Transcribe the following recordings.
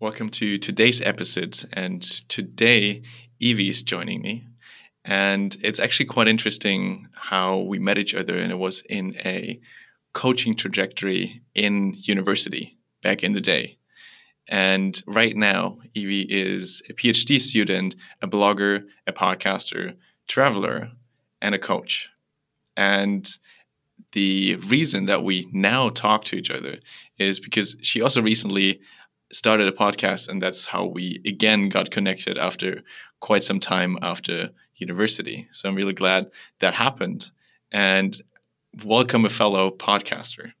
Welcome to today's episode. And today, Evie is joining me. And it's actually quite interesting how we met each other. And it was in a coaching trajectory in university back in the day. And right now, Evie is a PhD student, a blogger, a podcaster, traveler, and a coach. And the reason that we now talk to each other is because she also recently started a podcast, and that's how we again got connected after quite some time after university. So I'm really glad that happened. And welcome a fellow podcaster.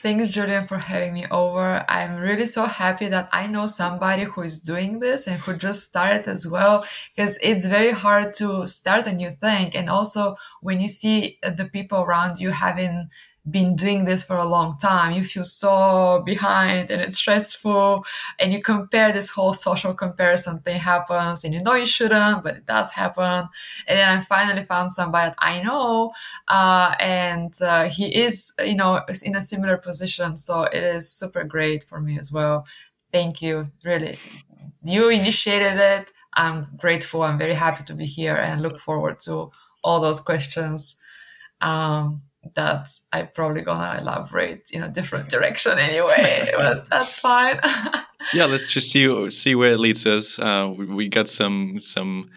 Thanks, Julian, for having me over. I'm really so happy that I know somebody who is doing this and who just started as well, because it's very hard to start a new thing. And also, when you see the people around you having been doing this for a long time, you feel so behind and it's stressful. And you compare this whole social comparison thing happens and you know you shouldn't, but it does happen. And then I finally found somebody that I know, uh, and uh, he is, you know, in a similar position. So it is super great for me as well. Thank you. Really. You initiated it. I'm grateful. I'm very happy to be here and look forward to all those questions. Um, that I probably gonna elaborate in a different direction anyway, but that's fine. yeah, let's just see see where it leads us. Uh, we, we, got some some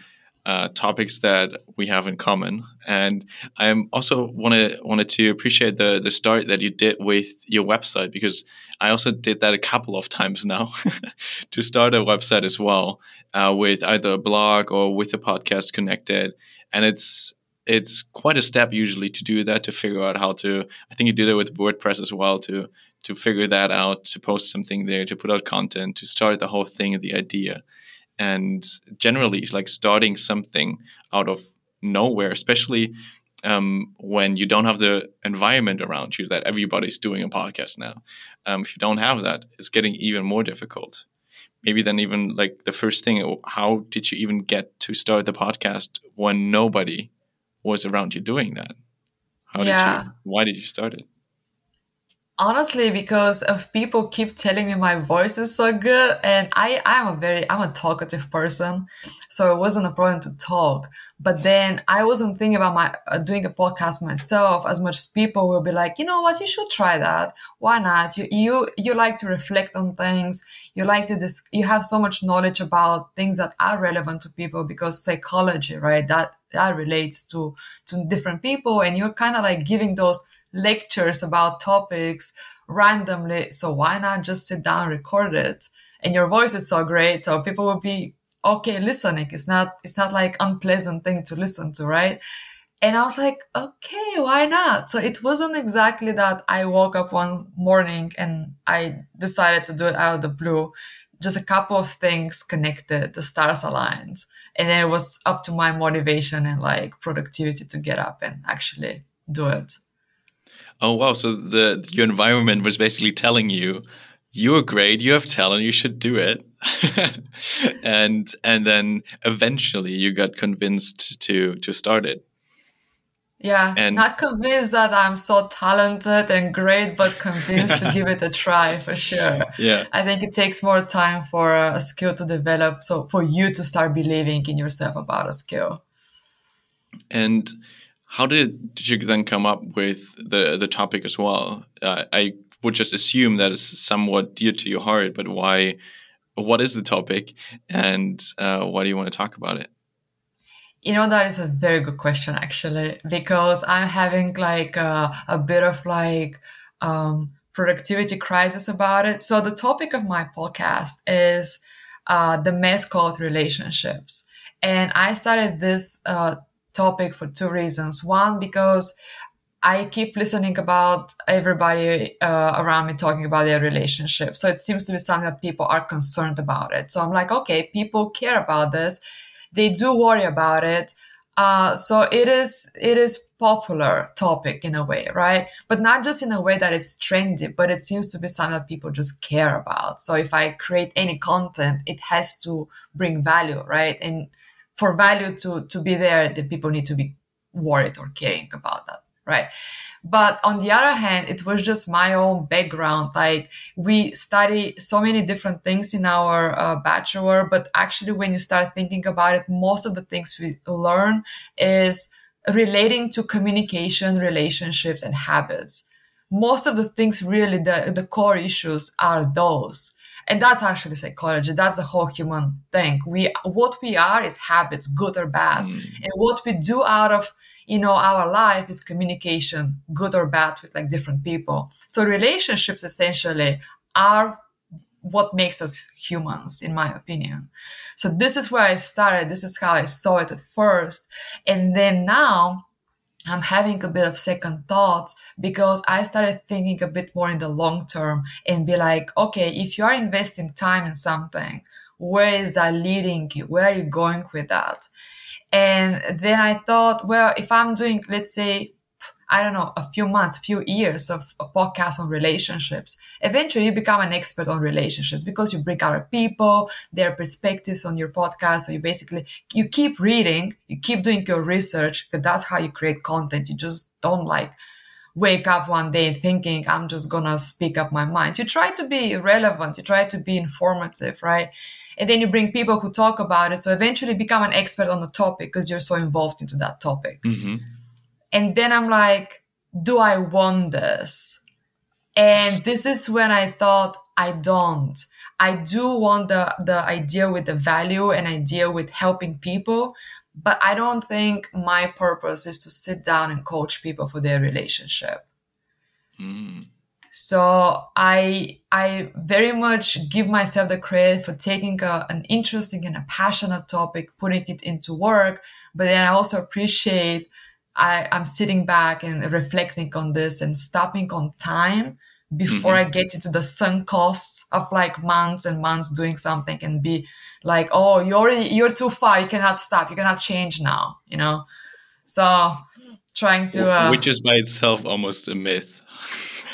uh, topics that we have in common, and I also wanted wanted to appreciate the the start that you did with your website because I also did that a couple of times now to start a website as well uh, with either a blog or with a podcast connected, and it's it's quite a step usually to do that to figure out how to i think you did it with wordpress as well to to figure that out to post something there to put out content to start the whole thing the idea. And generally it's like starting something out of nowhere especially um, when you don't have the environment around you that everybody's doing a podcast now um, if you don't have that it's getting even more difficult. Maybe then even like the first thing how did you even get to start the podcast when nobody was around you doing that? How yeah. did you? Why did you start it? Honestly, because of people keep telling me my voice is so good, and I I'm a very I'm a talkative person, so it wasn't a problem to talk. But then I wasn't thinking about my uh, doing a podcast myself as much as people will be like, you know what, you should try that. Why not? You you you like to reflect on things. You like to dis- you have so much knowledge about things that are relevant to people because psychology, right? That that relates to to different people and you're kind of like giving those lectures about topics randomly so why not just sit down record it and your voice is so great so people will be okay listening. It's not it's not like unpleasant thing to listen to right? And i was like okay why not? So it wasn't exactly that i woke up one morning and i decided to do it out of the blue. Just a couple of things connected the stars aligned. And it was up to my motivation and like productivity to get up and actually do it. Oh wow. So the your environment was basically telling you you're great you have talent you should do it and and then eventually you got convinced to to start it yeah, and not convinced that I'm so talented and great, but convinced to give it a try for sure. Yeah, I think it takes more time for a skill to develop. So for you to start believing in yourself about a skill. And how did, did you then come up with the the topic as well? Uh, I would just assume that it's somewhat dear to your heart, but why? What is the topic, and uh, why do you want to talk about it? You know, that is a very good question, actually, because I'm having like a, a bit of like um, productivity crisis about it. So, the topic of my podcast is uh, the mess called relationships. And I started this uh, topic for two reasons. One, because I keep listening about everybody uh, around me talking about their relationship. So it seems to be something that people are concerned about it. So I'm like, okay, people care about this they do worry about it. Uh, so it is it is popular topic in a way, right? But not just in a way that is trendy, but it seems to be something that people just care about. So if I create any content, it has to bring value, right? And for value to to be there, the people need to be worried or caring about that. Right? But on the other hand, it was just my own background. Like we study so many different things in our uh, bachelor, but actually, when you start thinking about it, most of the things we learn is relating to communication, relationships, and habits. Most of the things, really, the, the core issues are those. And that's actually psychology. That's the whole human thing. We, what we are is habits, good or bad. Mm. And what we do out of you know our life is communication good or bad with like different people. So relationships essentially are what makes us humans in my opinion. So this is where i started. This is how i saw it at first. And then now i'm having a bit of second thoughts because i started thinking a bit more in the long term and be like okay if you are investing time in something where is that leading you? Where are you going with that and then I thought, well, if I'm doing, let's say, I don't know, a few months, few years of a podcast on relationships, eventually you become an expert on relationships because you bring other people, their perspectives on your podcast. So you basically, you keep reading, you keep doing your research, because that's how you create content. You just don't like wake up one day thinking, I'm just gonna speak up my mind. You try to be relevant, you try to be informative, right? and then you bring people who talk about it so eventually become an expert on the topic because you're so involved into that topic mm-hmm. and then i'm like do i want this and this is when i thought i don't i do want the the idea with the value and idea with helping people but i don't think my purpose is to sit down and coach people for their relationship mm. So I I very much give myself the credit for taking a, an interesting and a passionate topic, putting it into work. But then I also appreciate I, I'm sitting back and reflecting on this and stopping on time before mm-hmm. I get into the sunk costs of like months and months doing something and be like, oh, you're you're too far. You cannot stop. You cannot change now, you know? So trying to, uh, which is by itself almost a myth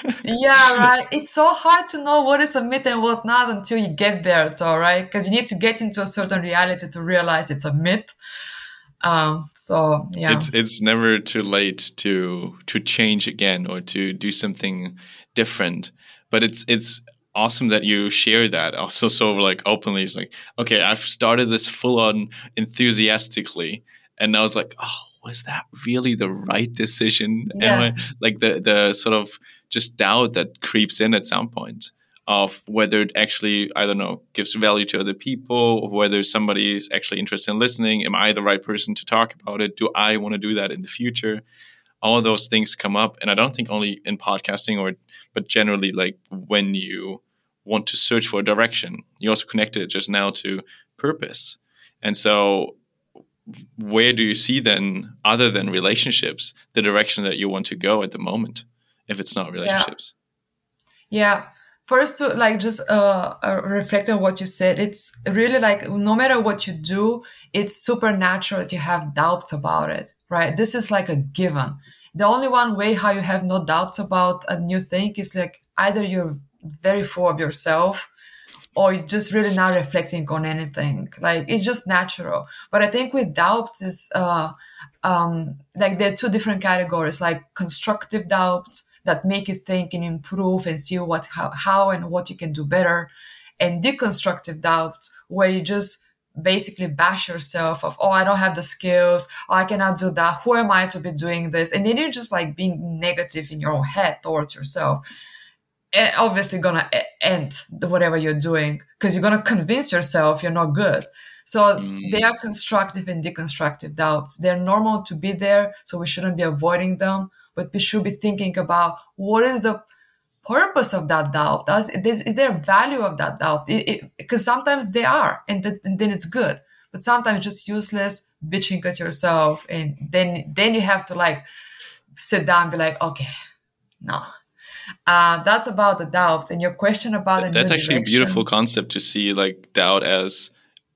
yeah, right. It's so hard to know what is a myth and what not until you get there, though, right? Because you need to get into a certain reality to realize it's a myth. Um, so yeah, it's it's never too late to to change again or to do something different. But it's it's awesome that you share that also so like openly. It's like okay, I've started this full on enthusiastically, and I was like, oh was that really the right decision? Yeah. I, like the the sort of just doubt that creeps in at some point of whether it actually I don't know gives value to other people, or whether somebody is actually interested in listening. Am I the right person to talk about it? Do I want to do that in the future? All those things come up, and I don't think only in podcasting or but generally like when you want to search for a direction. You also connected it just now to purpose. And so where do you see then, other than relationships, the direction that you want to go at the moment, if it's not relationships? Yeah. yeah. First, to like just uh, uh, reflect on what you said, it's really like no matter what you do, it's supernatural that you have doubts about it, right? This is like a given. The only one way how you have no doubts about a new thing is like either you're very full of yourself or you're just really not reflecting on anything. Like it's just natural. But I think with doubts is uh, um, like there are two different categories, like constructive doubts that make you think and improve and see what how, how and what you can do better, and deconstructive doubts where you just basically bash yourself of oh i don't have the skills oh, i cannot do that who am i to be doing this and then you're just like being negative in your own head towards yourself obviously gonna end whatever you're doing because you're gonna convince yourself you're not good. So mm. they are constructive and deconstructive doubts. They're normal to be there, so we shouldn't be avoiding them, but we should be thinking about what is the purpose of that doubt? Does is, is there value of that doubt? Because sometimes they are, and, th- and then it's good. But sometimes just useless bitching at yourself, and then then you have to like sit down and be like, okay, no, uh, that's about the doubt. And your question about the that's actually direction. a beautiful concept to see like doubt as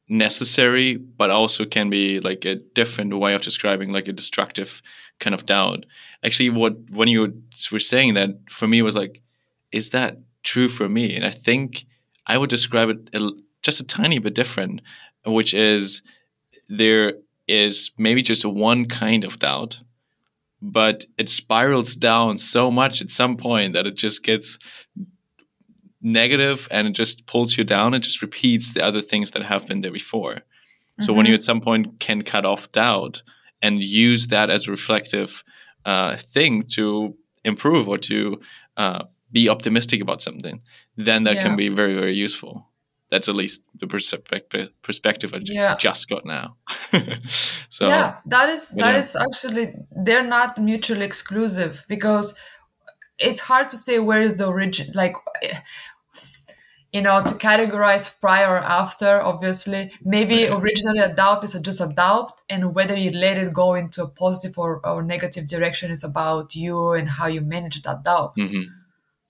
necessary, but also can be like a different way of describing like a destructive kind of doubt. Actually, what when you were saying that for me was like, is that true for me? And I think I would describe it just a tiny bit different, which is there is maybe just one kind of doubt but it spirals down so much at some point that it just gets negative and it just pulls you down and just repeats the other things that have been there before. So mm-hmm. when you at some point can cut off doubt and use that as a reflective uh, thing to improve or to uh, be optimistic about something, then that yeah. can be very very useful. That's at least the perspective perspective I yeah. just got now. so yeah, that is that yeah. is actually they're not mutually exclusive because it's hard to say where is the origin like you know to categorize prior or after obviously maybe originally a doubt is just a doubt and whether you let it go into a positive or, or negative direction is about you and how you manage that doubt mm-hmm.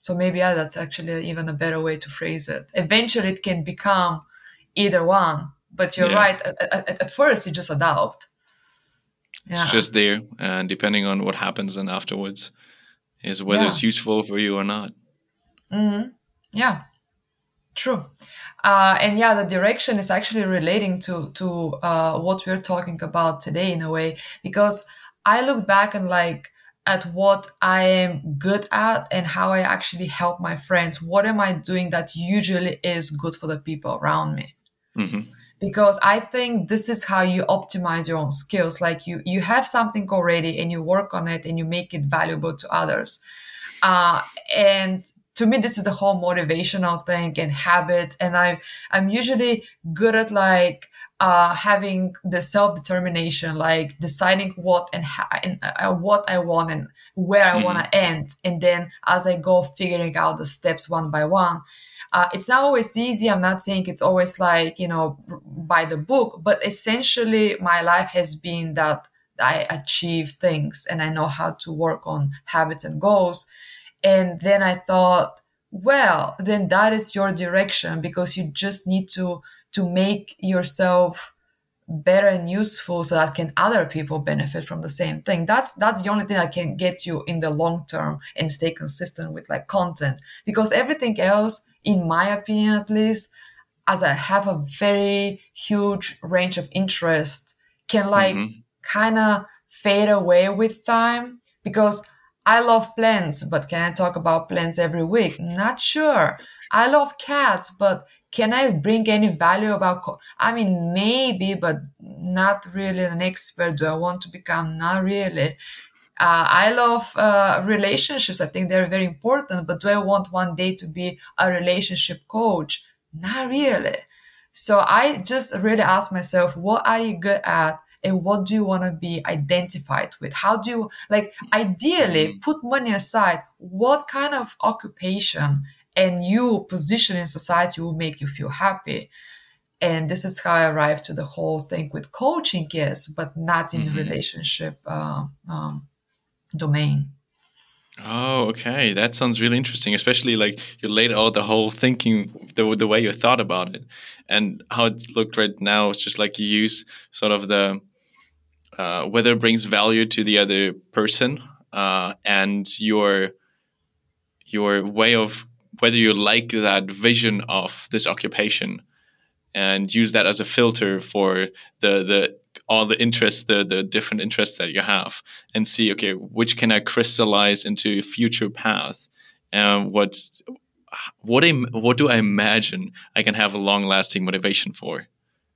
So maybe yeah, that's actually even a better way to phrase it eventually it can become either one but you're yeah. right at, at, at, first you just a doubt yeah. it's just there and depending on what happens and afterwards is whether it's useful for you or not mm-hmm. yeah True. Uh, and yeah, the direction is actually relating to to uh, what we're talking about today in a way because I look back and like at what I am good at and how I actually help my friends. What am I doing that usually is good for the people around me? Mm-hmm. Because I think this is how you optimize your own skills. Like you, you have something already and you work on it and you make it valuable to others. Uh, and to me this is the whole motivational thing and habits and i i'm usually good at like uh, having the self determination, like deciding what and, and uh, what I want and where I mm-hmm. want to end, and then as I go figuring out the steps one by one. Uh, it's not always easy. I'm not saying it's always like you know by the book, but essentially my life has been that I achieve things and I know how to work on habits and goals. And then I thought, well, then that is your direction because you just need to to make yourself better and useful so that can other people benefit from the same thing that's that's the only thing that can get you in the long term and stay consistent with like content because everything else in my opinion at least as i have a very huge range of interest can like mm-hmm. kind of fade away with time because I love plants, but can I talk about plants every week? Not sure. I love cats, but can I bring any value about? Co- I mean, maybe, but not really an expert. Do I want to become? Not really. Uh, I love uh, relationships. I think they're very important, but do I want one day to be a relationship coach? Not really. So I just really ask myself, what are you good at? and what do you want to be identified with how do you like ideally mm-hmm. put money aside what kind of occupation and you position in society will make you feel happy and this is how i arrived to the whole thing with coaching yes but not in mm-hmm. the relationship uh, um, domain Oh, okay. That sounds really interesting, especially like you laid out the whole thinking, the, the way you thought about it, and how it looked right now. It's just like you use sort of the uh, whether it brings value to the other person uh, and your your way of whether you like that vision of this occupation and use that as a filter for the the all the interests the the different interests that you have and see okay which can I crystallize into a future path and what's what I, what do I imagine I can have a long lasting motivation for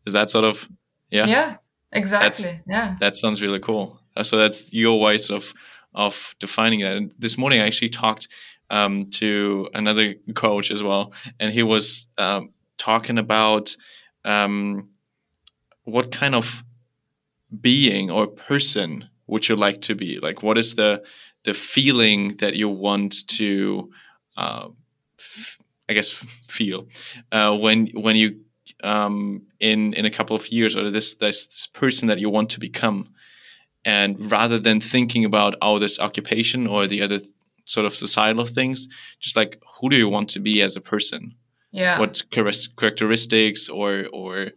is that sort of yeah yeah Exactly. That's, yeah. That sounds really cool. Uh, so that's your ways of of defining that. And this morning I actually talked um, to another coach as well, and he was um, talking about um, what kind of being or person would you like to be? Like, what is the the feeling that you want to, uh, I guess, feel uh, when when you um, in in a couple of years or this, this, this person that you want to become and rather than thinking about oh this occupation or the other sort of societal things just like who do you want to be as a person? Yeah. What characteristics or or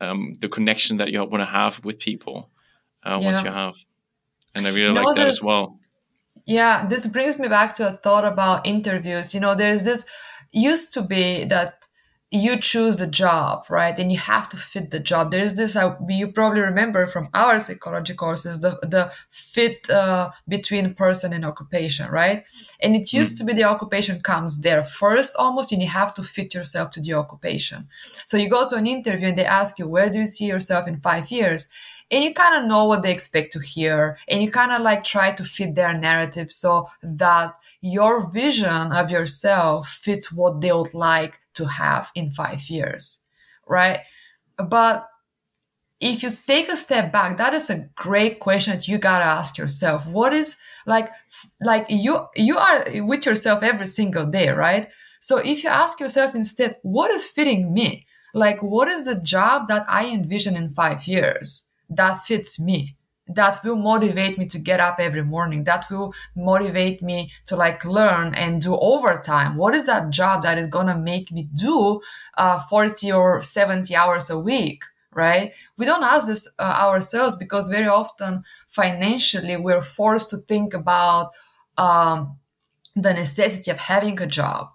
um, the connection that you want to have with people uh, yeah. once you have? And i really you like that as well. Yeah this brings me back to a thought about interviews. You know there's this used to be that you choose the job, right? And you have to fit the job. There is this, uh, you probably remember from our psychology courses, the, the fit uh, between person and occupation, right? And it used mm. to be the occupation comes there first almost, and you have to fit yourself to the occupation. So you go to an interview and they ask you, where do you see yourself in five years? And you kind of know what they expect to hear, and you kind of like try to fit their narrative so that your vision of yourself fits what they would like to have in five years, right? But if you take a step back, that is a great question that you gotta ask yourself. What is like, like you, you are with yourself every single day, right? So if you ask yourself instead, what is fitting me? Like, what is the job that I envision in five years that fits me? that will motivate me to get up every morning that will motivate me to like learn and do overtime what is that job that is gonna make me do uh, 40 or 70 hours a week right we don't ask this uh, ourselves because very often financially we're forced to think about um, the necessity of having a job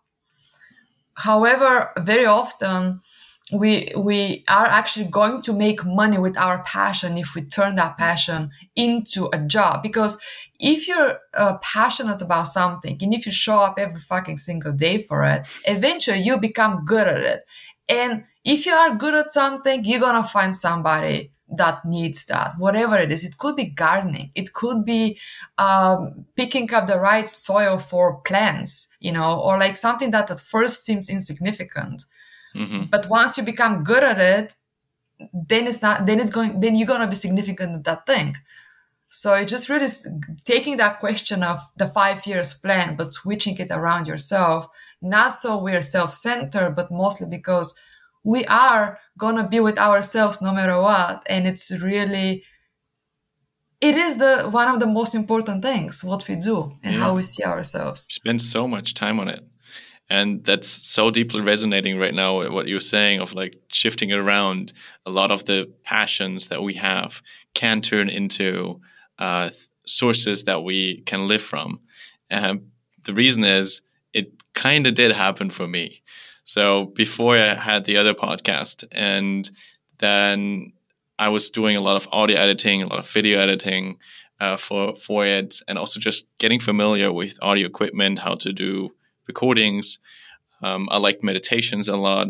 however very often we we are actually going to make money with our passion if we turn that passion into a job. Because if you're uh, passionate about something and if you show up every fucking single day for it eventually you become good at it. And if you are good at something you're gonna find somebody that needs that whatever it is. It could be gardening. It could be um, picking up the right soil for plants you know or like something that at first seems insignificant Mm-hmm. But once you become good at it, then it's not. Then it's going. Then you're gonna be significant at that thing. So it just really taking that question of the five years plan, but switching it around yourself. Not so we're self-centered, but mostly because we are gonna be with ourselves no matter what, and it's really it is the one of the most important things what we do and yeah. how we see ourselves spend so much time on it and that's so deeply resonating right now what you're saying of like shifting around. A lot of the passions that we have can turn into uh, sources that we can live from. And the reason is it kind of did happen for me. So before i had the other podcast and then i was doing a lot of audio editing a lot of video editing uh, for for it and also just getting familiar with audio equipment how to do recordings. Um, I liked meditations a lot.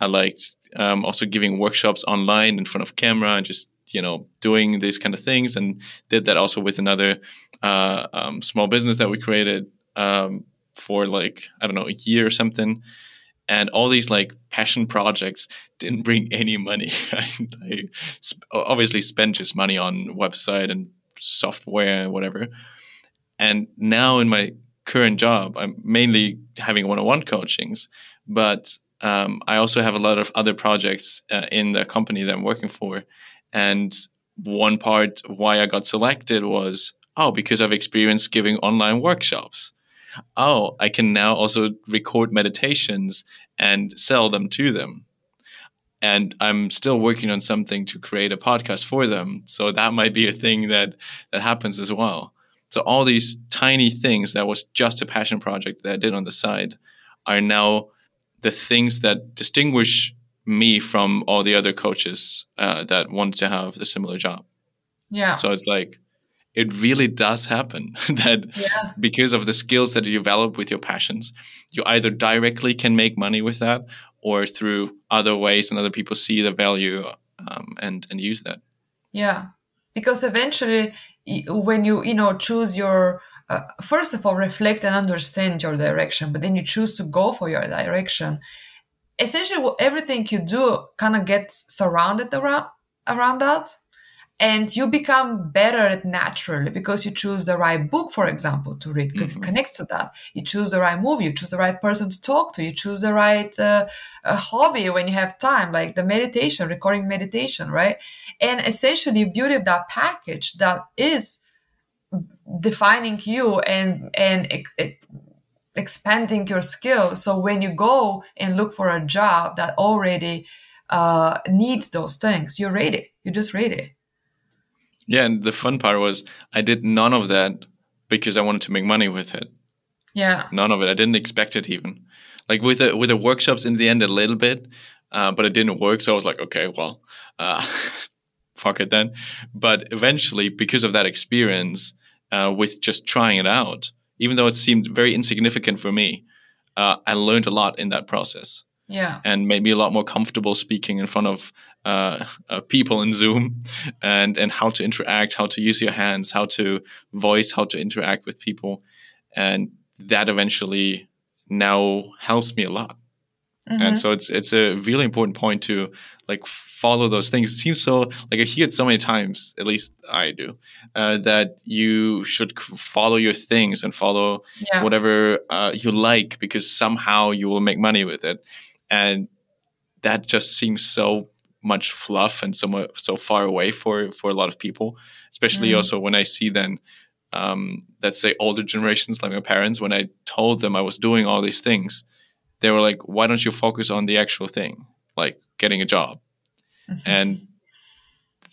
I liked um, also giving workshops online in front of camera and just you know doing these kind of things. And did that also with another uh, um, small business that we created um, for like I don't know a year or something. And all these like passion projects didn't bring any money. I sp- obviously spent just money on website and software and whatever. And now in my current job, I'm mainly having one-on-one coachings, but um, I also have a lot of other projects uh, in the company that I'm working for. And one part why I got selected was, oh, because I've experienced giving online workshops. Oh, I can now also record meditations and sell them to them. And I'm still working on something to create a podcast for them. So that might be a thing that that happens as well. So all these tiny things that was just a passion project that I did on the side are now the things that distinguish me from all the other coaches uh, that want to have the similar job. Yeah. So it's like it really does happen that yeah. because of the skills that you develop with your passions, you either directly can make money with that or through other ways and other people see the value um, and and use that. Yeah, because eventually when you you know choose your uh, first of all reflect and understand your direction but then you choose to go for your direction essentially everything you do kind of gets surrounded around around that and you become better at naturally because you choose the right book for example to read because mm-hmm. it connects to that. You choose the right movie you choose the right person to talk to you choose the right uh, hobby when you have time like the meditation recording meditation right? And essentially you build up that package that is defining you and and expanding your skills so when you go and look for a job that already uh, needs those things you're ready you're just ready yeah, and the fun part was I did none of that because I wanted to make money with it. Yeah. None of it. I didn't expect it even. like with the with the workshops in the end a little bit, uh, but it didn't work. So I was like, okay, well, uh, fuck it then. But eventually, because of that experience, uh, with just trying it out, even though it seemed very insignificant for me, uh, I learned a lot in that process. Yeah. And made me a lot more comfortable speaking in front of uh, uh, people in Zoom, and and how to interact, how to use your hands, how to voice, how to interact with people, and that eventually now helps me a lot. Mm-hmm. And so it's it's a really important point to like follow those things. It seems so like I hear it so many times, at least I do, uh, that you should follow your things and follow yeah. whatever uh, you like because somehow you will make money with it, and that just seems so much fluff and so so far away for for a lot of people, especially mm. also when I see then. Um, let's say older generations like my parents when i told them i was doing all these things they were like why don't you focus on the actual thing like getting a job and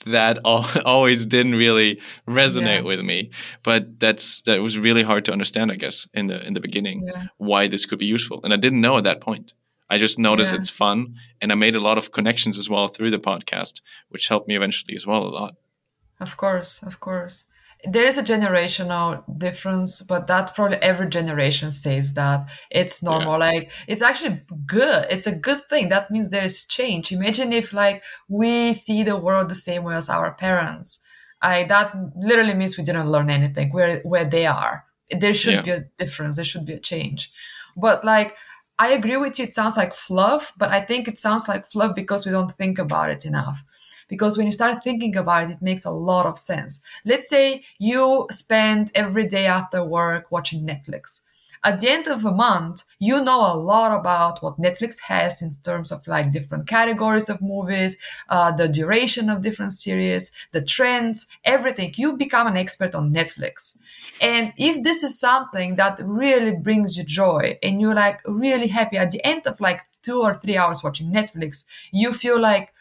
that always didn't really resonate yeah. with me but that's that was really hard to understand i guess in the in the beginning yeah. why this could be useful and i didn't know at that point i just noticed yeah. it's fun and i made a lot of connections as well through the podcast which helped me eventually as well a lot of course of course there is a generational difference, but that probably every generation says that it's normal. Yeah. Like it's actually good. It's a good thing. That means there is change. Imagine if like we see the world the same way as our parents. I that literally means we didn't learn anything where where they are. There should yeah. be a difference. There should be a change. But like I agree with you. It sounds like fluff, but I think it sounds like fluff because we don't think about it enough because when you start thinking about it, it makes a lot of sense. Let's say you spend every day after work watching Netflix. At the end of a month, you know a lot about what Netflix has in terms of like different categories of movies, uh, the duration of different series, the trends, everything. You become an expert on Netflix. And if this is something that really brings you joy and you're like really happy at the end of like two or three hours watching Netflix, you feel like,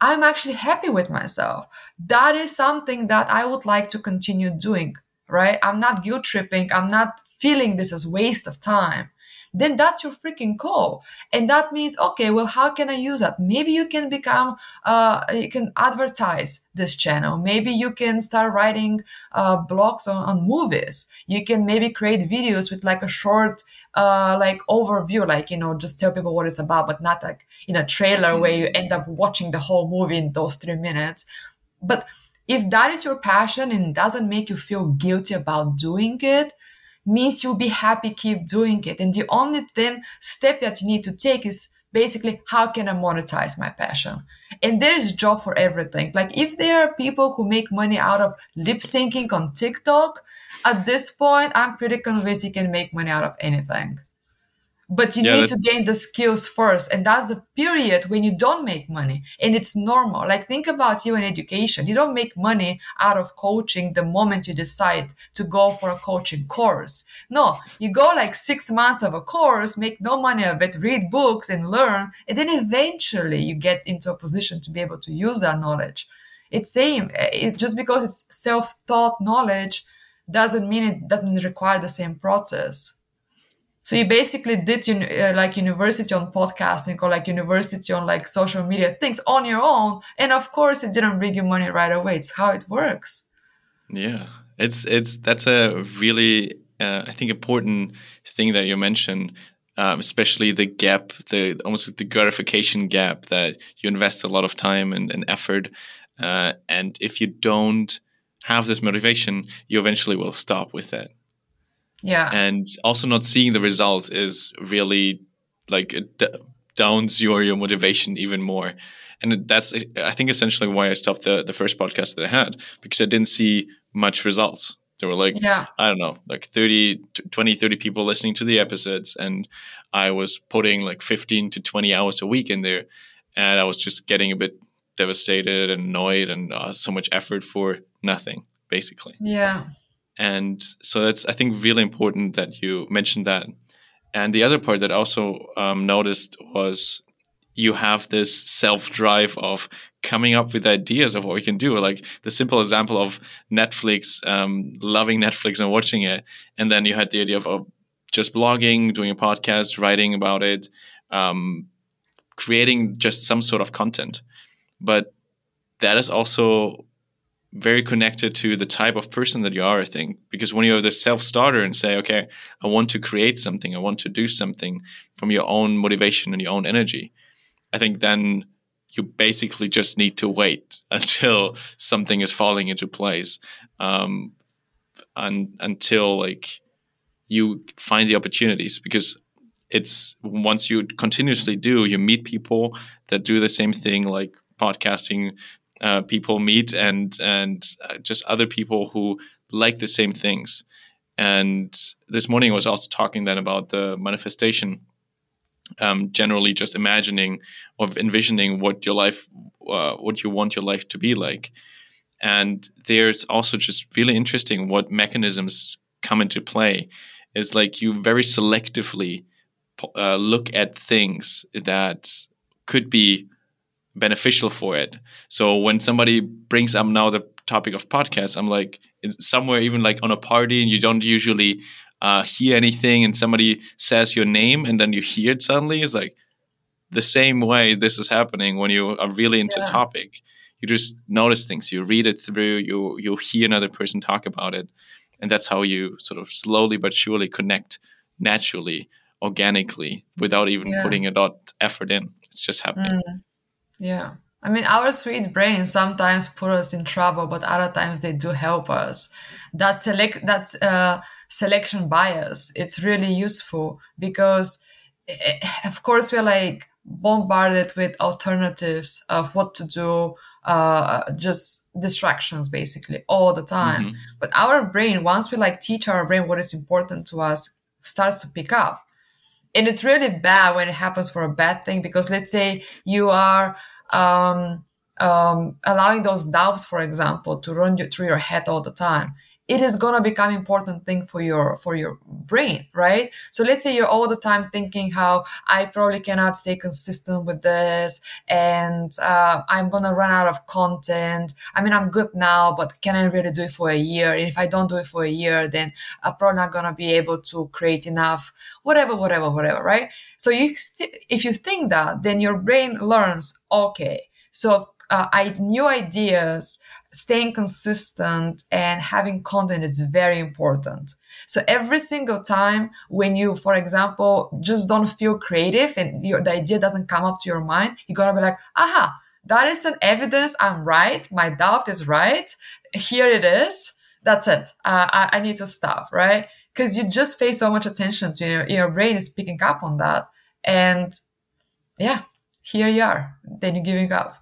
I'm actually happy with myself. That is something that I would like to continue doing, right? I'm not guilt tripping. I'm not feeling this as waste of time then that's your freaking call. And that means, okay, well, how can I use that? Maybe you can become, uh, you can advertise this channel. Maybe you can start writing uh, blogs on, on movies. You can maybe create videos with like a short, uh, like overview, like, you know, just tell people what it's about, but not like in a trailer where you end up watching the whole movie in those three minutes. But if that is your passion and doesn't make you feel guilty about doing it, means you'll be happy keep doing it. And the only thing step that you need to take is basically how can I monetize my passion? And there is a job for everything. Like if there are people who make money out of lip syncing on TikTok, at this point, I'm pretty convinced you can make money out of anything but you yeah, need to gain the skills first and that's the period when you don't make money and it's normal. Like think about you in education. You don't make money out of coaching the moment you decide to go for a coaching course. No you go like six months of a course make no money of it read books and learn and then eventually you get into a position to be able to use that knowledge. It's same eh, it, just because it's self-taught knowledge doesn't mean it doesn't require the same process so you basically did uh, like university on podcasting or like university on like social media things on your own, and of course it didn't bring you money right away. It's how it works. Yeah, it's it's that's a really uh, I think important thing that you mentioned. Um, especially the gap, the almost the gratification gap that you invest a lot of time and, and effort, uh, and if you don't have this motivation, you eventually will stop with it. Yeah. And also not seeing the results is really like it d- downs your your motivation even more. And that's I think essentially why I stopped the the first podcast that I had because I didn't see much results. There were like yeah. I don't know, like 30 20 30 people listening to the episodes and I was putting like 15 to 20 hours a week in there and I was just getting a bit devastated and annoyed and uh, so much effort for nothing basically. Yeah. And so that's, I think, really important that you mentioned that. And the other part that I also um, noticed was you have this self drive of coming up with ideas of what we can do. Like the simple example of Netflix, um, loving Netflix and watching it. And then you had the idea of, just blogging, doing a podcast, writing about it, um, creating just some sort of content. But that is also very connected to the type of person that you are, I think. Because when you're the self starter and say, okay, I want to create something, I want to do something from your own motivation and your own energy, I think then you basically just need to wait until something is falling into place. Um, and until like you find the opportunities because it's once you continuously do, you meet people that do the same thing, like podcasting. Uh, people meet and and uh, just other people who like the same things. And this morning I was also talking then about the manifestation. Um, generally, just imagining or envisioning what your life, uh, what you want your life to be like. And there's also just really interesting what mechanisms come into play. Is like you very selectively uh, look at things that could be beneficial for it. So when somebody brings up now the topic of podcasts, I'm like somewhere even like on a party and you don't usually uh, hear anything, and somebody says your name and then you hear it suddenly. It's like the same way this is happening when you are really into yeah. a topic. You just notice things. You read it through. You you hear another person talk about it, and that's how you sort of slowly but surely connect naturally organically without even yeah. putting a lot effort in. It's just happening. Mm. Yeah. I mean, our sweet brains sometimes put us in trouble, but other times they do help us. That select that uh, selection bias, it's really useful because, eh, of course, we're like bombarded with alternatives of what to do, uh, just distractions basically all the time. Mm-hmm. But our brain, once we like teach our brain what is important to us, starts to pick up and it's really bad when it happens for a bad thing because let's say you are um, um, allowing those doubts for example to run you through your head all the time it is going to become important thing for your for your brain right? So let's say you're all the time thinking how i probably cannot stay consistent with this and uh, i'm going to run out of content. I mean i'm good now but can i really do it for a year? And if i don't do it for a year then i'm probably not going to be able to create enough whatever whatever whatever right? So you st- if you think that then your brain learns okay so uh, I new ideas staying consistent and having content is very important. So every single time when you, for example, just don't feel creative and your, the idea doesn't come up to your mind, you're gonna be like, aha, that is an evidence I'm right. My doubt is right. Here it is. That's it. Uh, I, I need to stop, right? Because you just pay so much attention to your, your brain is picking up on that. And yeah, here you are. Then you're giving up.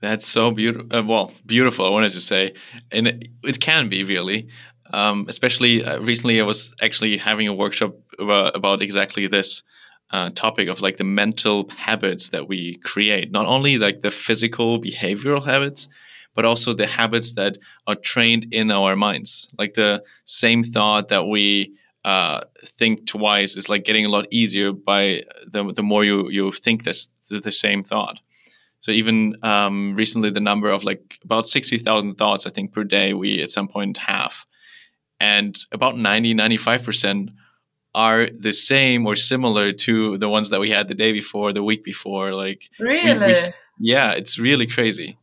That's so beautiful. Uh, well, beautiful. I wanted to say, and it, it can be really. Um, especially uh, recently, I was actually having a workshop about, about exactly this uh, topic of like the mental habits that we create. Not only like the physical behavioral habits, but also the habits that are trained in our minds. Like the same thought that we uh, think twice is like getting a lot easier by the the more you you think this the same thought. So even um, recently, the number of like about 60,000 thoughts, I think, per day we at some point have. And about 90, 95% are the same or similar to the ones that we had the day before, the week before. Like, really? We, we, yeah, it's really crazy.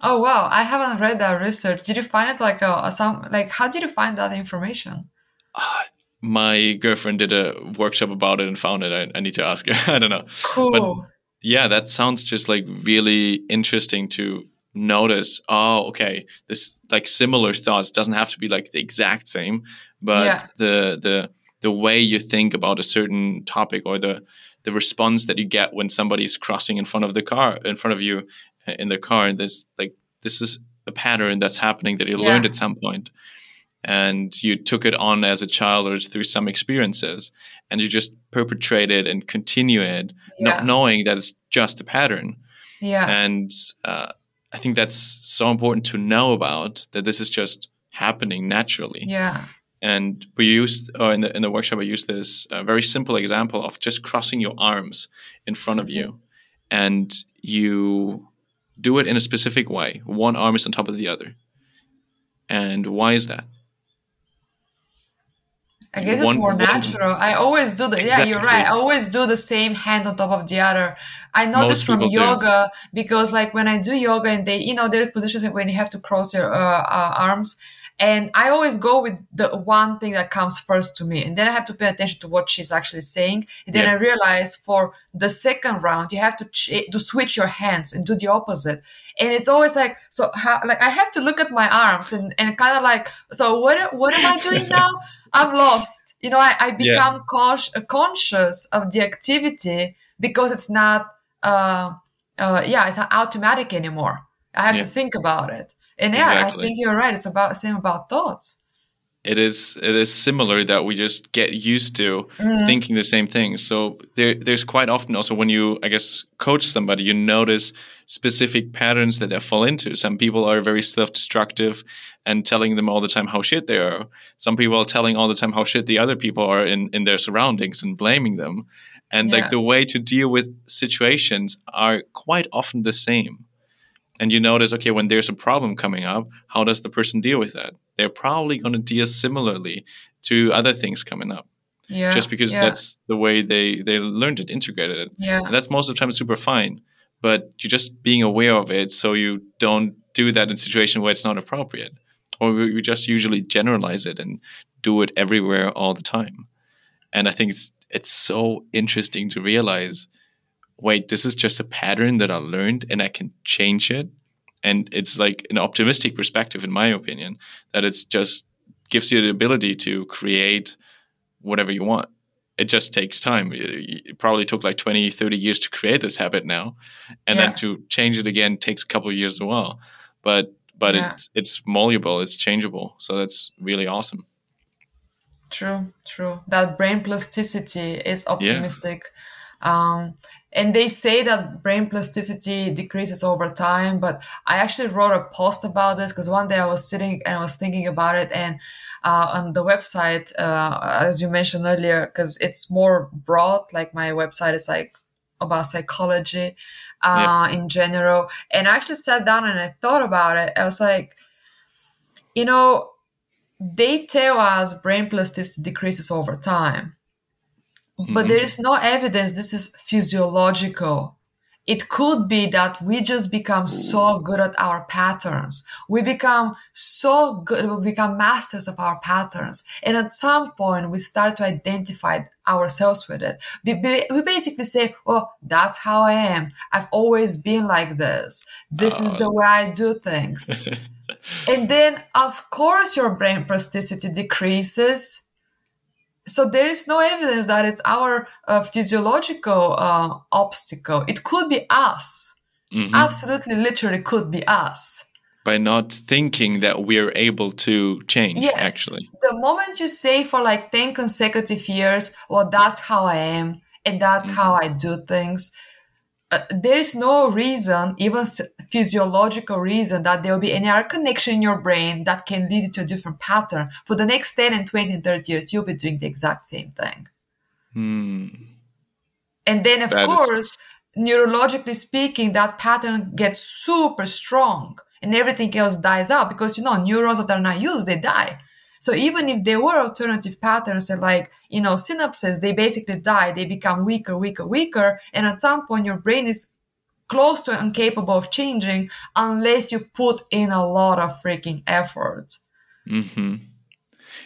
Oh, wow. I haven't read that research. Did you find it like a, a some, like, how did you find that information? Uh, my girlfriend did a workshop about it and found it. I, I need to ask her. I don't know. Cool. But yeah, that sounds just like really interesting to notice. Oh, okay, this like similar thoughts doesn't have to be like the exact same, but yeah. the the the way you think about a certain topic or the the response that you get when somebody's crossing in front of the car in front of you in the car and this like this is a pattern that's happening that you yeah. learned at some point and you took it on as a child or through some experiences and you just perpetrate it and continue it yeah. not knowing that it's just a pattern. Yeah. And uh, i think that's so important to know about that this is just happening naturally. Yeah. And we used uh, in the in the workshop i used this uh, very simple example of just crossing your arms in front of mm-hmm. you and you do it in a specific way. One arm is on top of the other. And why is that I guess it's One- more one- natural. I always do the yeah, you're right. I always do the same hand on top of the other. I know this from people do. yoga because like when I do yoga and they, you know, there are positions when you have to cross your uh, uh, arms, and I always go with the one thing that comes first to me, and then I have to pay attention to what she's actually saying. And then Yeah. I realize for the second round you have to ch- to switch your hands and do the opposite. And it's always like so how like I have to look at my arms and, and kind of like so what what am I doing now? I'm lost. You know, I, I become consci- uh, conscious of the activity because it's not, uh, uh, yeah, it's not automatic anymore. I have Yeah. to think about it. And yeah, I think you're right. It's about same about thoughts. It is it is similar that we just get used to Mhm. thinking the same thing. So there there's quite often also when you I guess coach somebody, you notice specific patterns that they fall into. Some people are very self-destructive and telling them all the time how shit they are. Some people are telling all the time how shit the other people are in, in their surroundings and blaming them. And Yeah. like the way to deal with situations are quite often the same. And you notice, okay, when there's a problem coming up, how does the person deal with that? They're probably going to deal similarly to other things coming up, Yeah. just because yeah, that's the way they they learned it, integrated it. yeah. And that's most of the time super fine. But you're just being aware of it, so you don't do that in a situation where it's not appropriate, or we we just usually generalize it and do it everywhere all the time. And I think it's it's so interesting to realize, wait, this is just a pattern that I learned, and I can change it. And it's like an optimistic perspective, in my opinion, that it's just gives you the ability to create whatever you want. It just takes time. It probably took like 20, 30 years to create this habit now. And Yeah. then to change it again takes a couple of years as well. But but Yeah. it's it's malleable, it's changeable. So that's really awesome. True, true. That brain plasticity is optimistic. Um, and they say that brain plasticity decreases over time, but I actually wrote a post about this because one day I was sitting and I was thinking about it, and uh, on the website, uh, as you mentioned earlier, because it's more broad, like my website is like about psychology uh, in general. And I actually sat down and I thought about it. I was like, you know, they tell us brain plasticity decreases over time, but Mhm. there is no evidence this is physiological. It could be that we just become so good at our patterns. We become so good, we become masters of our patterns. And at some point, we start to identify ourselves with it. We, we we basically say, oh, that's how I am. I've always been like this. This is the way I do things. And then, of course, your brain plasticity decreases. So there is no evidence that it's our uh, physiological uh, obstacle. It could be us. Mhm. Absolutely, literally, could be us. By not thinking that we're able to change, Yes. actually. The moment you say for like 10 consecutive years, well, that's how I am and that's how I do things, uh, there is no reason, even physiological reason, that there will be any other connection in your brain that can lead to a different pattern. For the next 10 and 20 and 30 years, you'll be doing the exact same thing. Hmm. And then, of That is- course, neurologically speaking, that pattern gets super strong and everything else dies out because, you know, neurons that are not used, they die. So even if there were alternative patterns and like, you know, synapses, they basically die. They become weaker, weaker, weaker. And at some point, your brain is close to incapable of changing unless you put in a lot of freaking effort. hmm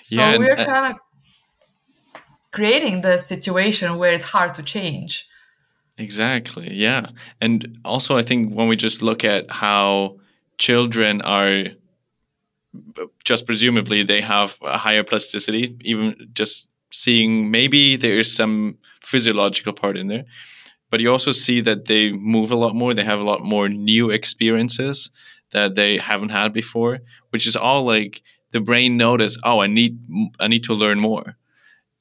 So Yeah, we're kind of creating the situation where it's hard to change. Exactly. Yeah. And also, I think when we just look at how children are just presumably they have a higher plasticity, even just seeing maybe there is some physiological part in there, but you also see that they move a lot more. They have a lot more new experiences that they haven't had before, which is all like the brain notice, oh, I need, I need to learn more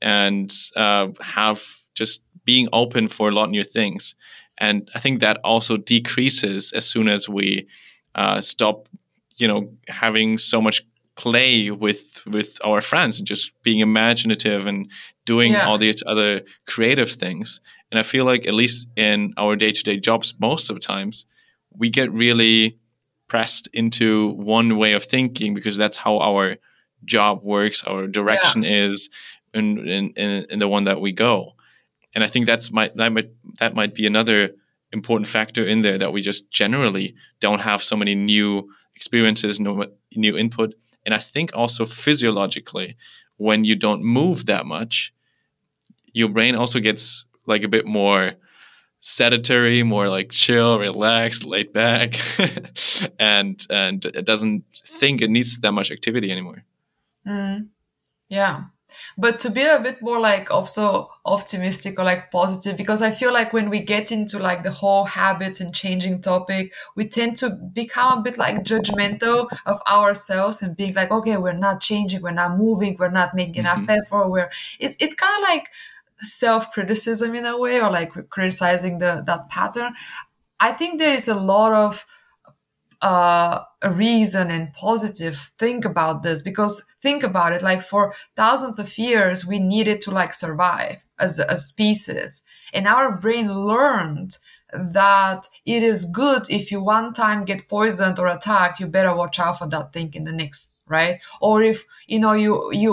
and uh, have just being open for a lot new things. And I think that also decreases as soon as we uh, stop, you know, having so much play with with our friends and just being imaginative and doing Yeah. all these other creative things. And I feel like at least in our day to day jobs, most of the times we get really pressed into one way of thinking because that's how our job works, our direction is. in in, in, in the one that we go and i think that's might that might that might be another important factor in there that we just generally don't have so many new experiences no new input and i think also physiologically when you don't move that much your brain also gets like a bit more sedentary, more like chill, relaxed, laid back, and and it doesn't think it needs that much activity anymore. Mm. Yeah. But to be a bit more like also optimistic or like positive, because I feel like when we get into like the whole habits and changing topic, we tend to become a bit like judgmental of ourselves and being like, okay, we're not changing, we're not moving, we're not making mm-hmm. enough effort. We're it's it's kind of like self-criticism in a way or like criticizing the that pattern i think there is a lot of uh, a reason and positive think about this because think about it like for thousands of years we needed to like survive as a species and our brain learned that it is good if you one time get poisoned or attacked you better watch out for that thing in the next right or if you know you you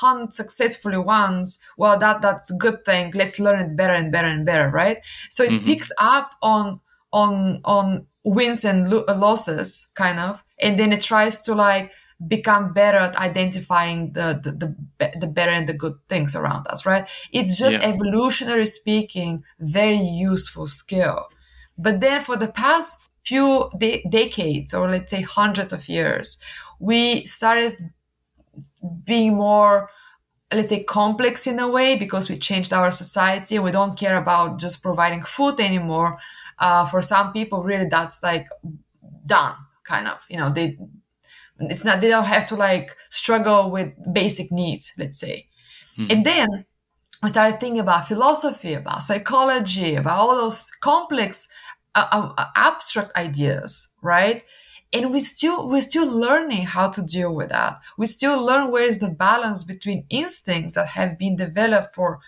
hunt successfully once, well, that that's a good thing. Let's learn it better and better and better, right? So it mm-hmm. picks up on on on wins and lo- losses, kind of, and then it tries to like become better at identifying the, the the, the better and the good things around us, right? It's just yeah. evolutionary speaking, very useful skill. But then for the past few de- decades, or let's say hundreds of years, we started being more let's say complex in a way because we changed our society we don't care about just providing food anymore uh, for some people really that's like done kind of you know they it's not they don't have to like struggle with basic needs let's say. Mm-hmm. and then we started thinking about philosophy about psychology about all those complex uh, uh, abstract ideas right? And we still we're still learning how to deal with that. We still learn where is the balance between instincts that have been developed for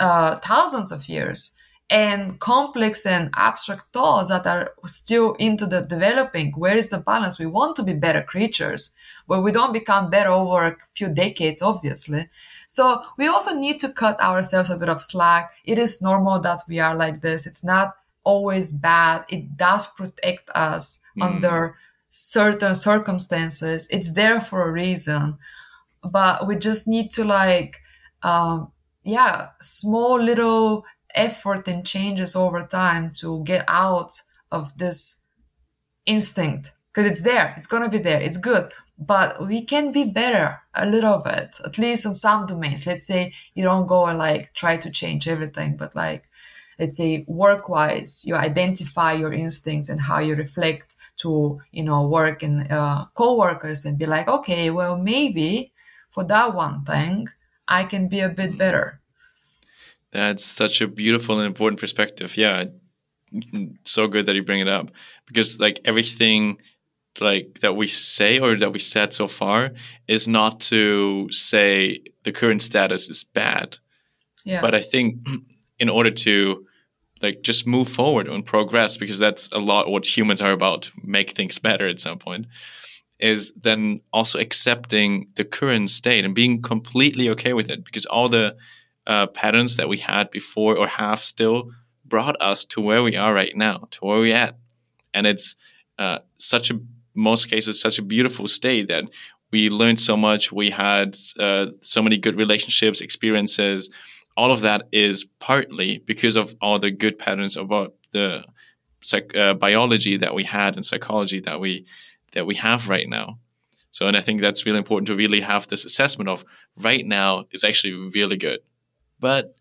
uh, thousands of years and complex and abstract thoughts that are still into the developing. Where is the balance? We want to be better creatures but we don't become better over a few decades obviously. So we also need to cut ourselves a bit of slack. It is normal that we are like this. It's not always bad. It does protect us mm. under certain circumstances. It's there for a reason. But we just need to like um, yeah small little effort and changes over time to get out of this instinct. Because it's there it's going to be there it's good but we can be better a little bit at least in some domains. Let's say you don't go and like try to change everything but like let's say work wise you identify your instincts and how you reflect to you know work in uh, co-workers and be like okay well maybe for that one thing i can be a bit better that's such a beautiful and important perspective. Yeah so good that you bring it up. Because like everything like that we say or that we said so far is not to say the current status is bad. Yeah. but i think in order to like just move forward and progress because that's a lot what humans are about make things better at some point is then also accepting the current state and being completely okay with it. Because all the uh, patterns that we had before or have still brought us to where we are right now to where we're at. And it's uh, such a most cases such a beautiful state that we learned so much. We had uh, so many good relationships experiences. All of that is partly because of all the good patterns about the psych, uh, biology that we had and psychology that we that we have right now. So, and I think that's really important to really have this assessment of right now is actually really good, but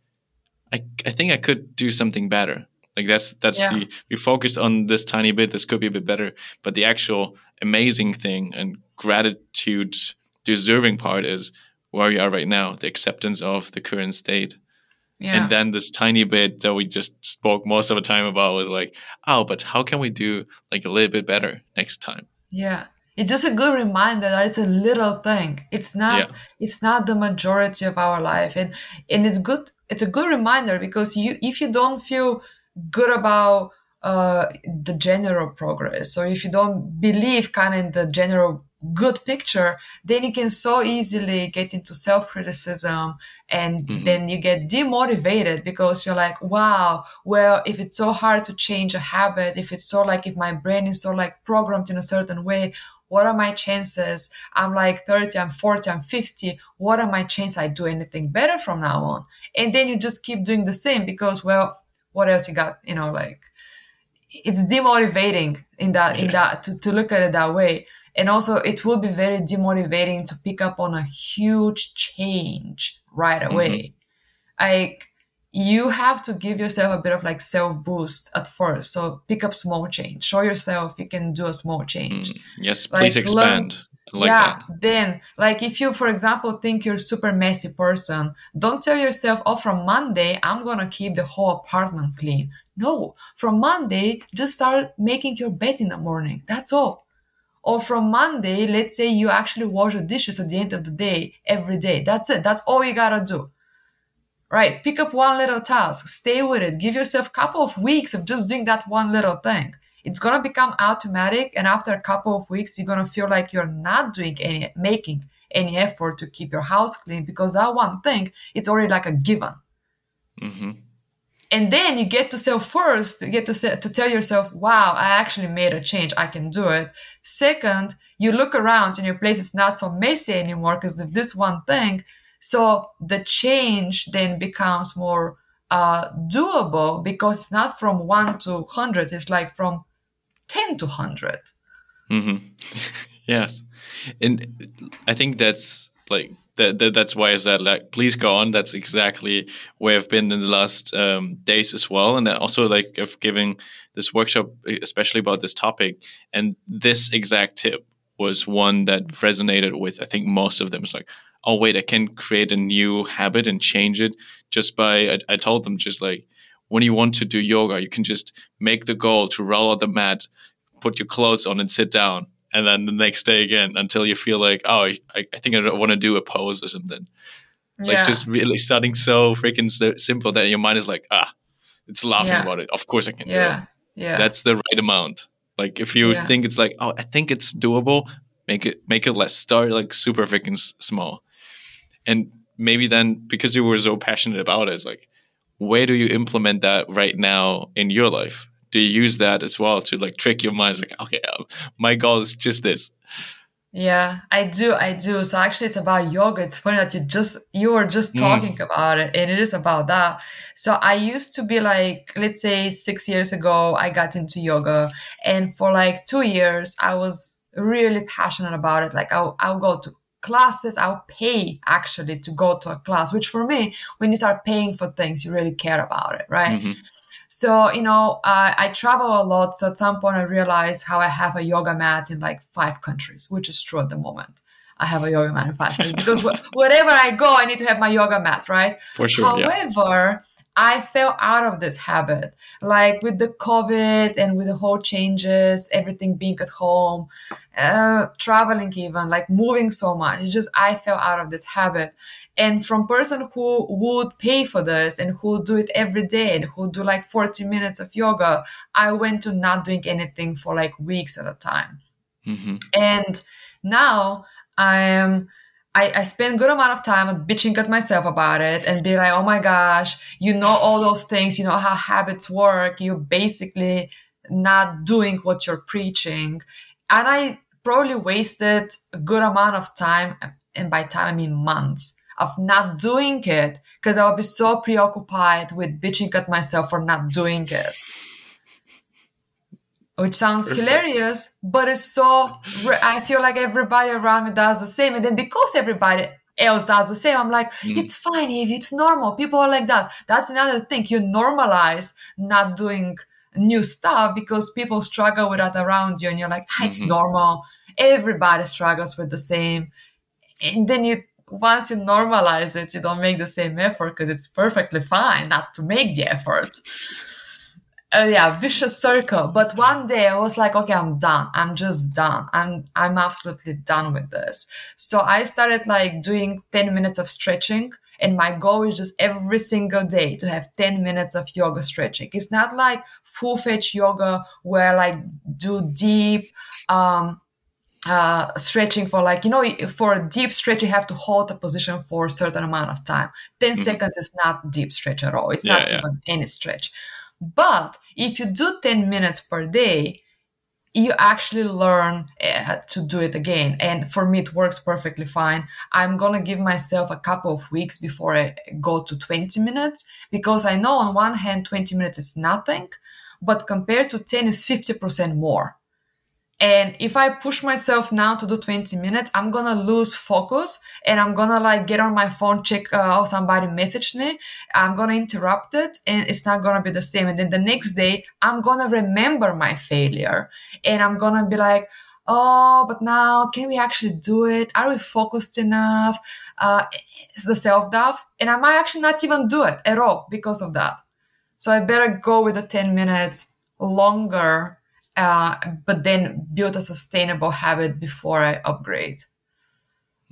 I I think I could do something better. Like that's that's yeah. the we focus on this tiny bit. This could be a bit better, but the actual amazing thing and gratitude deserving part is where we are right now, the acceptance of the current state. Yeah. And then this tiny bit that we just spoke most of the time about was like, oh, but how can we do like a little bit better next time? Yeah. It's just a good reminder that it's a little thing. It's not yeah. it's not the majority of our life. And and it's good it's a good reminder because you if you don't feel good about uh, the general progress or if you don't believe kind of in the general good picture, then you can so easily get into self criticism and mm-hmm. then you get demotivated because you're like, wow, well, if it's so hard to change a habit, if it's so like, if my brain is so like programmed in a certain way, what are my chances? I'm like 30, I'm 40, I'm 50. What are my chances I do anything better from now on? And then you just keep doing the same because, well, what else you got? You know, like it's demotivating in that, yeah. in that, to, to look at it that way. And also it will be very demotivating to pick up on a huge change right away. Mm-hmm. Like you have to give yourself a bit of like self boost at first. So pick up small change. Show yourself you can do a small change. Mm, yes, like, please expand. Like yeah. That. Then, like if you, for example, think you're a super messy person, don't tell yourself, "Oh, from Monday I'm gonna keep the whole apartment clean." No, from Monday just start making your bed in the morning. That's all. Or from Monday, let's say you actually wash the dishes at the end of the day every day. That's it. That's all you gotta do right? Pick up one little task, stay with it, give yourself a couple of weeks of just doing that one little thing. It's gonna become automatic, and after a couple of weeks, you're gonna feel like you're not doing any making any effort to keep your house clean because that one thing it's already like a given. Mm-hmm. And then you get to say first, you get to say, to tell yourself, "Wow, I actually made a change. I can do it." Second, you look around and your place is not so messy anymore because this one thing so the change then becomes more uh, doable because it's not from one to 100, it's like from 10 to 100. Mm-hmm. yes. And I think that's like, that, that, that's why I said like please go on. That's exactly where I've been in the last um, days as well, and also like of giving this workshop especially about this topic. And this exact tip was one that resonated with I think most of them. It's like oh wait i can create a new habit and change it just by I, I, told them just like when you want to do yoga you can just make the goal to roll out the mat put your clothes on and sit down and then the next day again until you feel like oh i, I think i want to do a pose or something yeah. like just really starting so freaking simple that your mind is like ah it's laughing yeah. about it of course i can yeah. do it yeah that's the right amount like if you yeah. think it's like oh i think it's doable make it make it less start like super freaking small and maybe then because you were so passionate about it, it's like, where do you implement that right now in your life? Do you use that as well to like trick your mind? It's like, okay, um, my goal is just this. Yeah, I do. I do. So actually, it's about yoga. It's funny that you just you were just mm. talking mm. about it, and it is about that. So I used to be like, let's say six years ago, I got into yoga, and for like two years, I was really passionate about it. Like I'll, I'll go to classes i'll pay actually to go to a class which for me when you start paying for things you really care about it right mm-hmm. so you know uh, i travel a lot so at some point i realized how i have a yoga mat in like five countries which is true at the moment I have a yoga mat in five countries because wh- wherever I go, I need to have my yoga mat, right? For sure. However, yeah. I fell out of this habit. Like with the COVID and with the whole changes, everything being at home, uh, traveling even, like moving so much. It's just I fell out of this habit. And from person who would pay for this and who do it every day and who do like 40 minutes of yoga, I went to not doing anything for like weeks at a time. Mm-hmm. And now I am I, I spend good amount of time bitching at myself about it and be like, oh my gosh, you know all those things, you know how habits work. You're basically not doing what you're preaching. And I probably wasted a good amount of time, and by time I mean months, of not doing it because I would be so preoccupied with bitching at myself for not doing it which sounds hilarious, but it's so. I feel like everybody around me does the same, and then because everybody else does the same, I'm like, mm. it's fine, Evie, it's normal. People are like that. That's another thing. You normalize not doing new stuff because people struggle with that around you, and you're like, ah, it's mm-hmm. normal. Everybody struggles with the same, and then you. Once you normalize it, you don't make the same effort because it's perfectly fine not to make the effort uh, yeah vicious circle. But one day i was like okay i'm done. I'm just done. I'm i'm absolutely done with this. So i started like doing 10 minutes of stretching. And my goal is just every single day to have 10 minutes of yoga stretching. It's not like full-fledged yoga where like do deep um uh, stretching for like you know for a deep stretch you have to hold a position for a certain amount of time. 10 mm-hmm. seconds is not deep stretch at all. It's yeah, not yeah. even any stretch but if you do 10 minutes per day you actually learn uh, to do it again. And for me it works perfectly fine. I'm gonna give myself a couple of weeks before i go to 20 minutes because i know on one hand 20 minutes is nothing but compared to 10 is 50% more and if I push myself now to do 20 minutes, I'm gonna lose focus and I'm gonna like get on my phone, check uh, how somebody messaged me. I'm gonna interrupt it and it's not gonna be the same. And then the next day, I'm gonna remember my failure and I'm gonna be like, oh, but now can we actually do it? Are we focused enough? Uh, it's the self doubt. And I might actually not even do it at all because of that. So I better go with the 10 minutes longer uh, but then build a sustainable habit before I upgrade.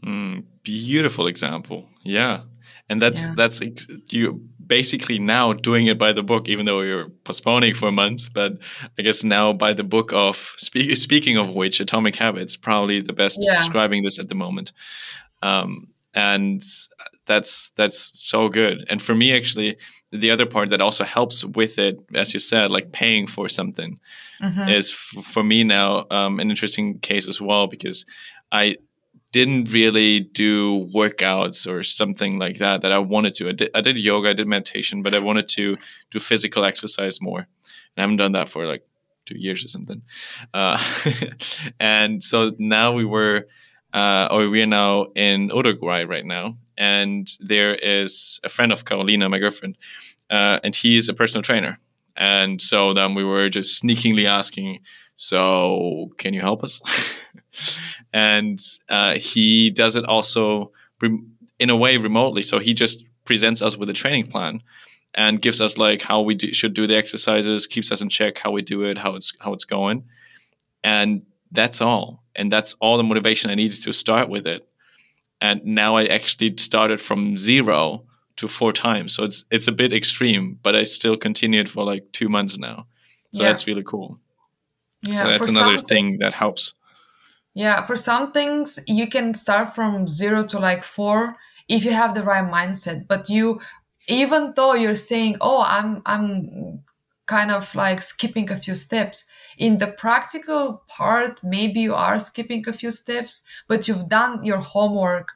Mm, beautiful example. Yeah. And that's yeah. that's you basically now doing it by the book, even though you're postponing for months. But I guess now by the book of speak, speaking of which, Atomic Habits probably the best yeah. describing this at the moment. Um, and that's that's so good. And for me, actually, the other part that also helps with it, as you said, like paying for something, mm-hmm. is f- for me now um, an interesting case as well because I didn't really do workouts or something like that that I wanted to. I did, I did yoga, I did meditation, but I wanted to do physical exercise more. And I haven't done that for like two years or something. Uh, and so now we were, uh, or we are now in Uruguay right now and there is a friend of Carolina, my girlfriend, uh, and he's a personal trainer. And so then we were just sneakingly asking, "So can you help us?" and uh, he does it also in a way remotely. So he just presents us with a training plan and gives us like how we do, should do the exercises, keeps us in check how we do it, how it's how it's going, and that's all. And that's all the motivation I needed to start with it and now I actually started from zero to four times. So it's it's a bit extreme, but I still continued for like two months now. So yeah. that's really cool. Yeah, so that's another thing that helps. Yeah, for some things you can start from zero to like four if you have the right mindset. But you, even though you're saying, "Oh, I'm I'm kind of like skipping a few steps," in the practical part maybe you are skipping a few steps but you've done your homework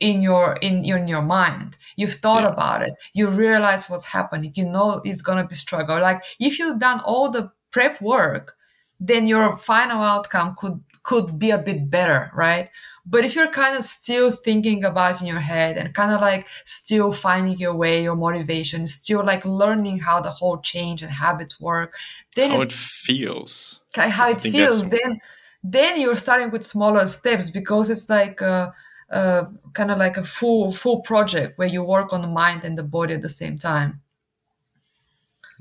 in your in your, in your mind you've thought yeah. about it you realize what's happening you know it's going to be struggle like if you've done all the prep work then your final outcome could could be a bit better right but if you're kind of still thinking about in your head and kind of like still finding your way, your motivation, still like learning how the whole change and habits work, then how it feels. How it feels. Then then you're starting with smaller steps because it's like a, Uh, a kind of like a full full project where you work on the mind and the body at the same time.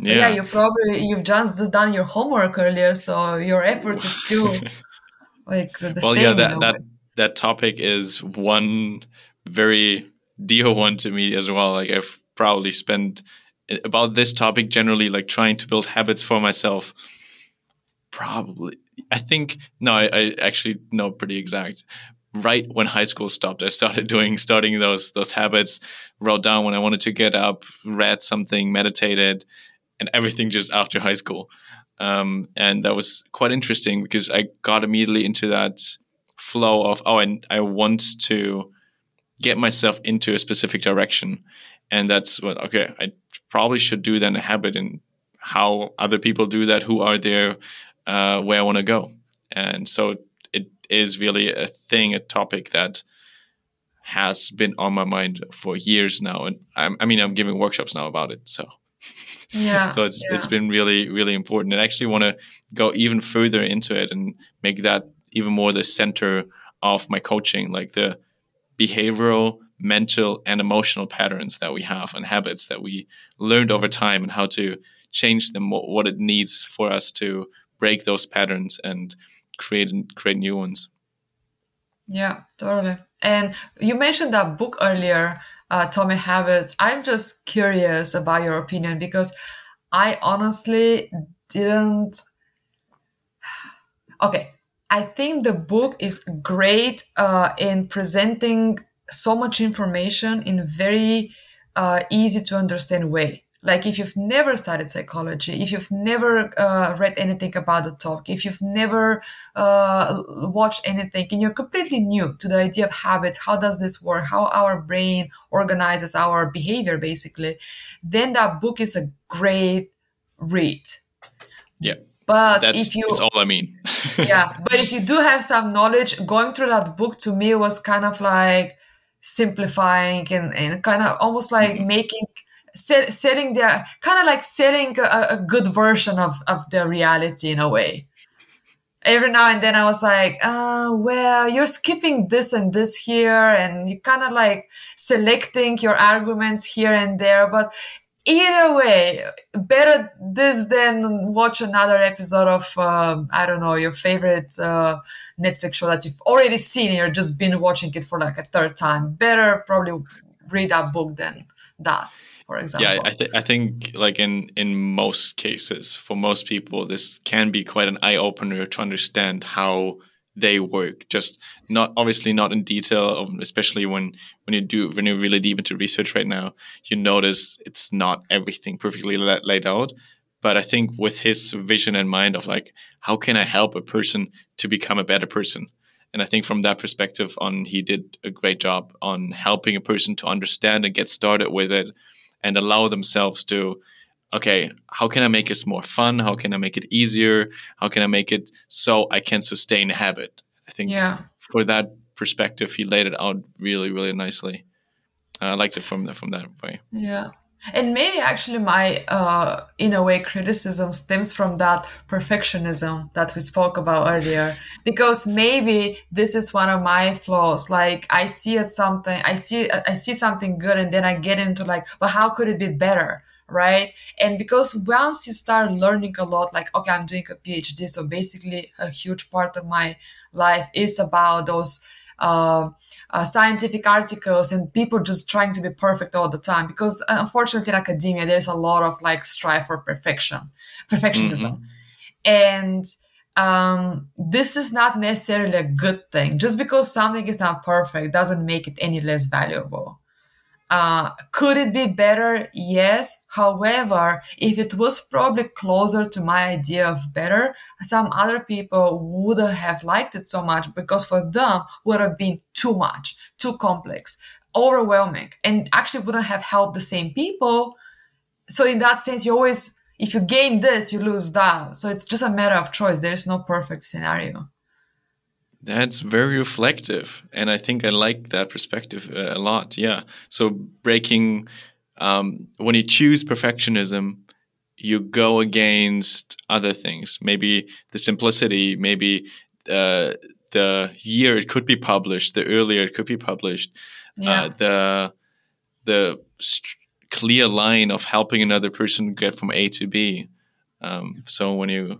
So yeah, yeah you probably you've just done your homework earlier, so your effort is still like the, the well, same. Well, yeah, that, that that topic is one very dear one to me as well. Like I've probably spent uh, about this topic generally, like trying to build habits for myself. Probably, I think no, I, I actually know pretty exact. Right when high school stopped, I started doing starting those those habits. Wrote down when I wanted to get up, read something, meditated, and everything just after high school. Um, and that was quite interesting because I got immediately into that flow of oh I, I want to get myself into a specific direction and that's what okay i probably should do then a habit and how other people do that who are there uh, where i want to go and so is really a thing a topic that has been on my mind for years now. And I'm, i mean i'm giving workshops now about it so. Yeah so it's yeah. it's been really really important. And I actually want to go even further into it and make that even more the center of my coaching, like the behavioral, mental, and emotional patterns that we have and habits that we learned over time and how to change them, what it needs for us to break those patterns and create create new ones. Yeah, totally. And you mentioned that book earlier, uh, Atomic Habits. I'm just curious about your opinion because I honestly didn't. Okay, I think the book is great uh, in presenting so much information in very uh, easy to understand way. Like if you've never studied psychology, if you've never uh, read anything about the talk, if you've never uh, watched anything, and you're completely new to the idea of habits, how does this work, how our brain organizes our behavior, basically, then that book is a great read. Yeah. But That's, if you that's all I mean. yeah, but if you do have some knowledge, going through that book to me was kind of like simplifying and, and kind of almost like Mhm. making set, setting the kind of like setting a, a good version of, of the reality in a way. Every now and then I was like, uh, well, you're skipping this and this here, and you kind of like selecting your arguments here and there. But either way, better this than watch another episode of uh, I don't know your favorite uh, Netflix show that you've already seen and you're just been watching it for like a third time. Better probably read a book than that, for example. yeah, I, th- I think like in in most cases, for most people, this can be quite an eye opener to understand how they work. Just not obviously not in detail, um, especially when when you do when you're really deep into research right now, you notice it's not everything perfectly la- laid out. But I think with his vision in mind of like, how can I help a person to become a better person? And I think from that perspective, on he did a great job on helping a person to understand and get started with it, and allow themselves to okay, how can I make this more fun? How can I make it easier? How can I make it so I can sustain habit? I think yeah. for that perspective, he laid it out really, really nicely. I liked it from from that way. Yeah. And maybe actually my, uh, in a way, criticism stems from that perfectionism that we spoke about earlier. Because maybe this is one of my flaws. Like I see it something, I see, I see something good, and then I get into like, but how could it be better? Right. And because once you start learning a lot, like, okay, I'm doing a PhD. So basically a huge part of my life is about those uh, uh, scientific articles and people just trying to be perfect all the time because uh, unfortunately in academia there's a lot of like strive for perfection perfectionism. And um, this is not necessarily a good thing. Just because something is not perfect doesn't make it any less valuable uh, could it be better? Yes. However, if it was probably closer to my idea of better, some other people wouldn't have liked it so much because for them would have been too much, too complex, overwhelming, and actually wouldn't have helped the same people. So in that sense, you always, if you gain this, you lose that. So it's just a matter of choice. There is no perfect scenario. That's very reflective, and I think I like that perspective uh, a lot. Yeah. So breaking um, when you choose perfectionism, you go against other things. Maybe the simplicity, maybe uh, the year it could be published, the earlier it could be published, Yeah. uh, the the st- clear line of helping another person get from A to B. Um, so when you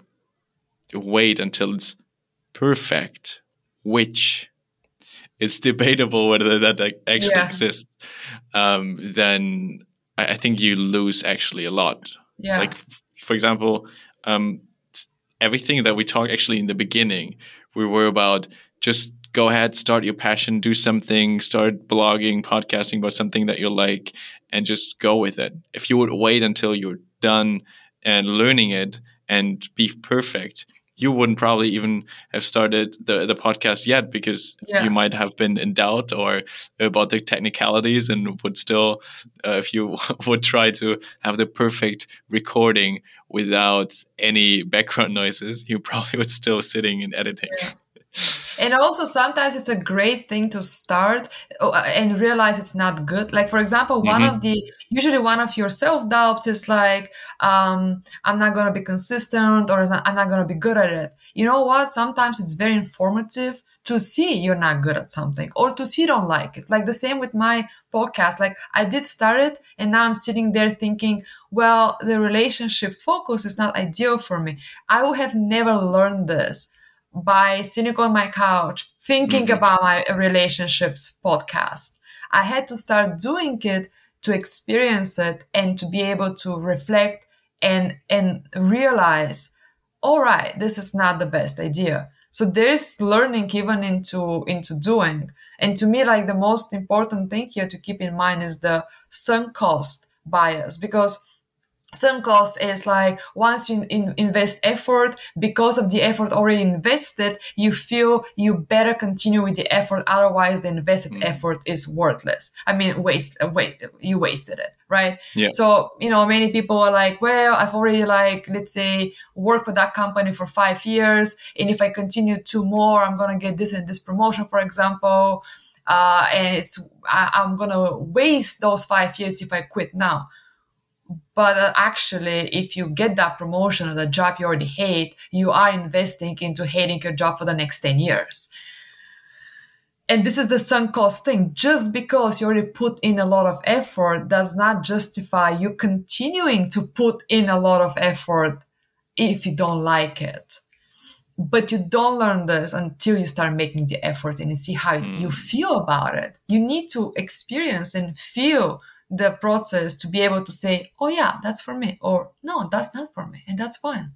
wait until it's perfect, which is debatable whether that actually Yeah. exists, um, then I, I think you lose actually a lot. yeah. Like, for example, um, everything that we talked actually in the beginning, we were about just go ahead, start your passion, do something, start blogging, podcasting about something that you like, and just go with it. If you would wait until you're done and learning it and be perfect, you wouldn't probably even have started the, the podcast yet because Yeah. you might have been in doubt or about the technicalities and would still, uh, if you would try to have the perfect recording without any background noises, you probably would still sitting and editing. Yeah. And also, sometimes it's a great thing to start uh, and realize it's not good. Like, for example, one Mhm. of the usually one of your self doubts is like, um, I'm not gonna be consistent or I'm not gonna be good at it. You know what? Sometimes it's very informative to see you're not good at something or to see you don't like it. Like the same with my podcast. Like I did start it and now I'm sitting there thinking, well, the relationship focus is not ideal for me. I would have never learned this by sitting on my couch thinking Mhm. about my relationships podcast. I had to start doing it to experience it and to be able to reflect and and realize, all right, this is not the best idea. So there is learning even into into doing. And to me, like the most important thing here to keep in mind is the sunk cost bias because sunk cost is like once you in, invest effort because of the effort already invested you feel you better continue with the effort otherwise the invested mm. effort is worthless i mean waste uh, wait you wasted it right yeah. so you know many people are like well i've already like let's say worked for that company for five years and if i continue two more i'm gonna get this and this promotion for example uh, and it's I, i'm gonna waste those five years if i quit now but uh, actually if you get that promotion or the job you already hate you are investing into hating your job for the next 10 years. And this is the sunk cost thing. Just because you already put in a lot of effort does not justify you continuing to put in a lot of effort if you don't like it. But you don't learn this until you start making the effort and you see how mm. you feel about it. You need to experience and feel the process to be able to say, oh, yeah, that's for me, or no, that's not for me, and that's fine.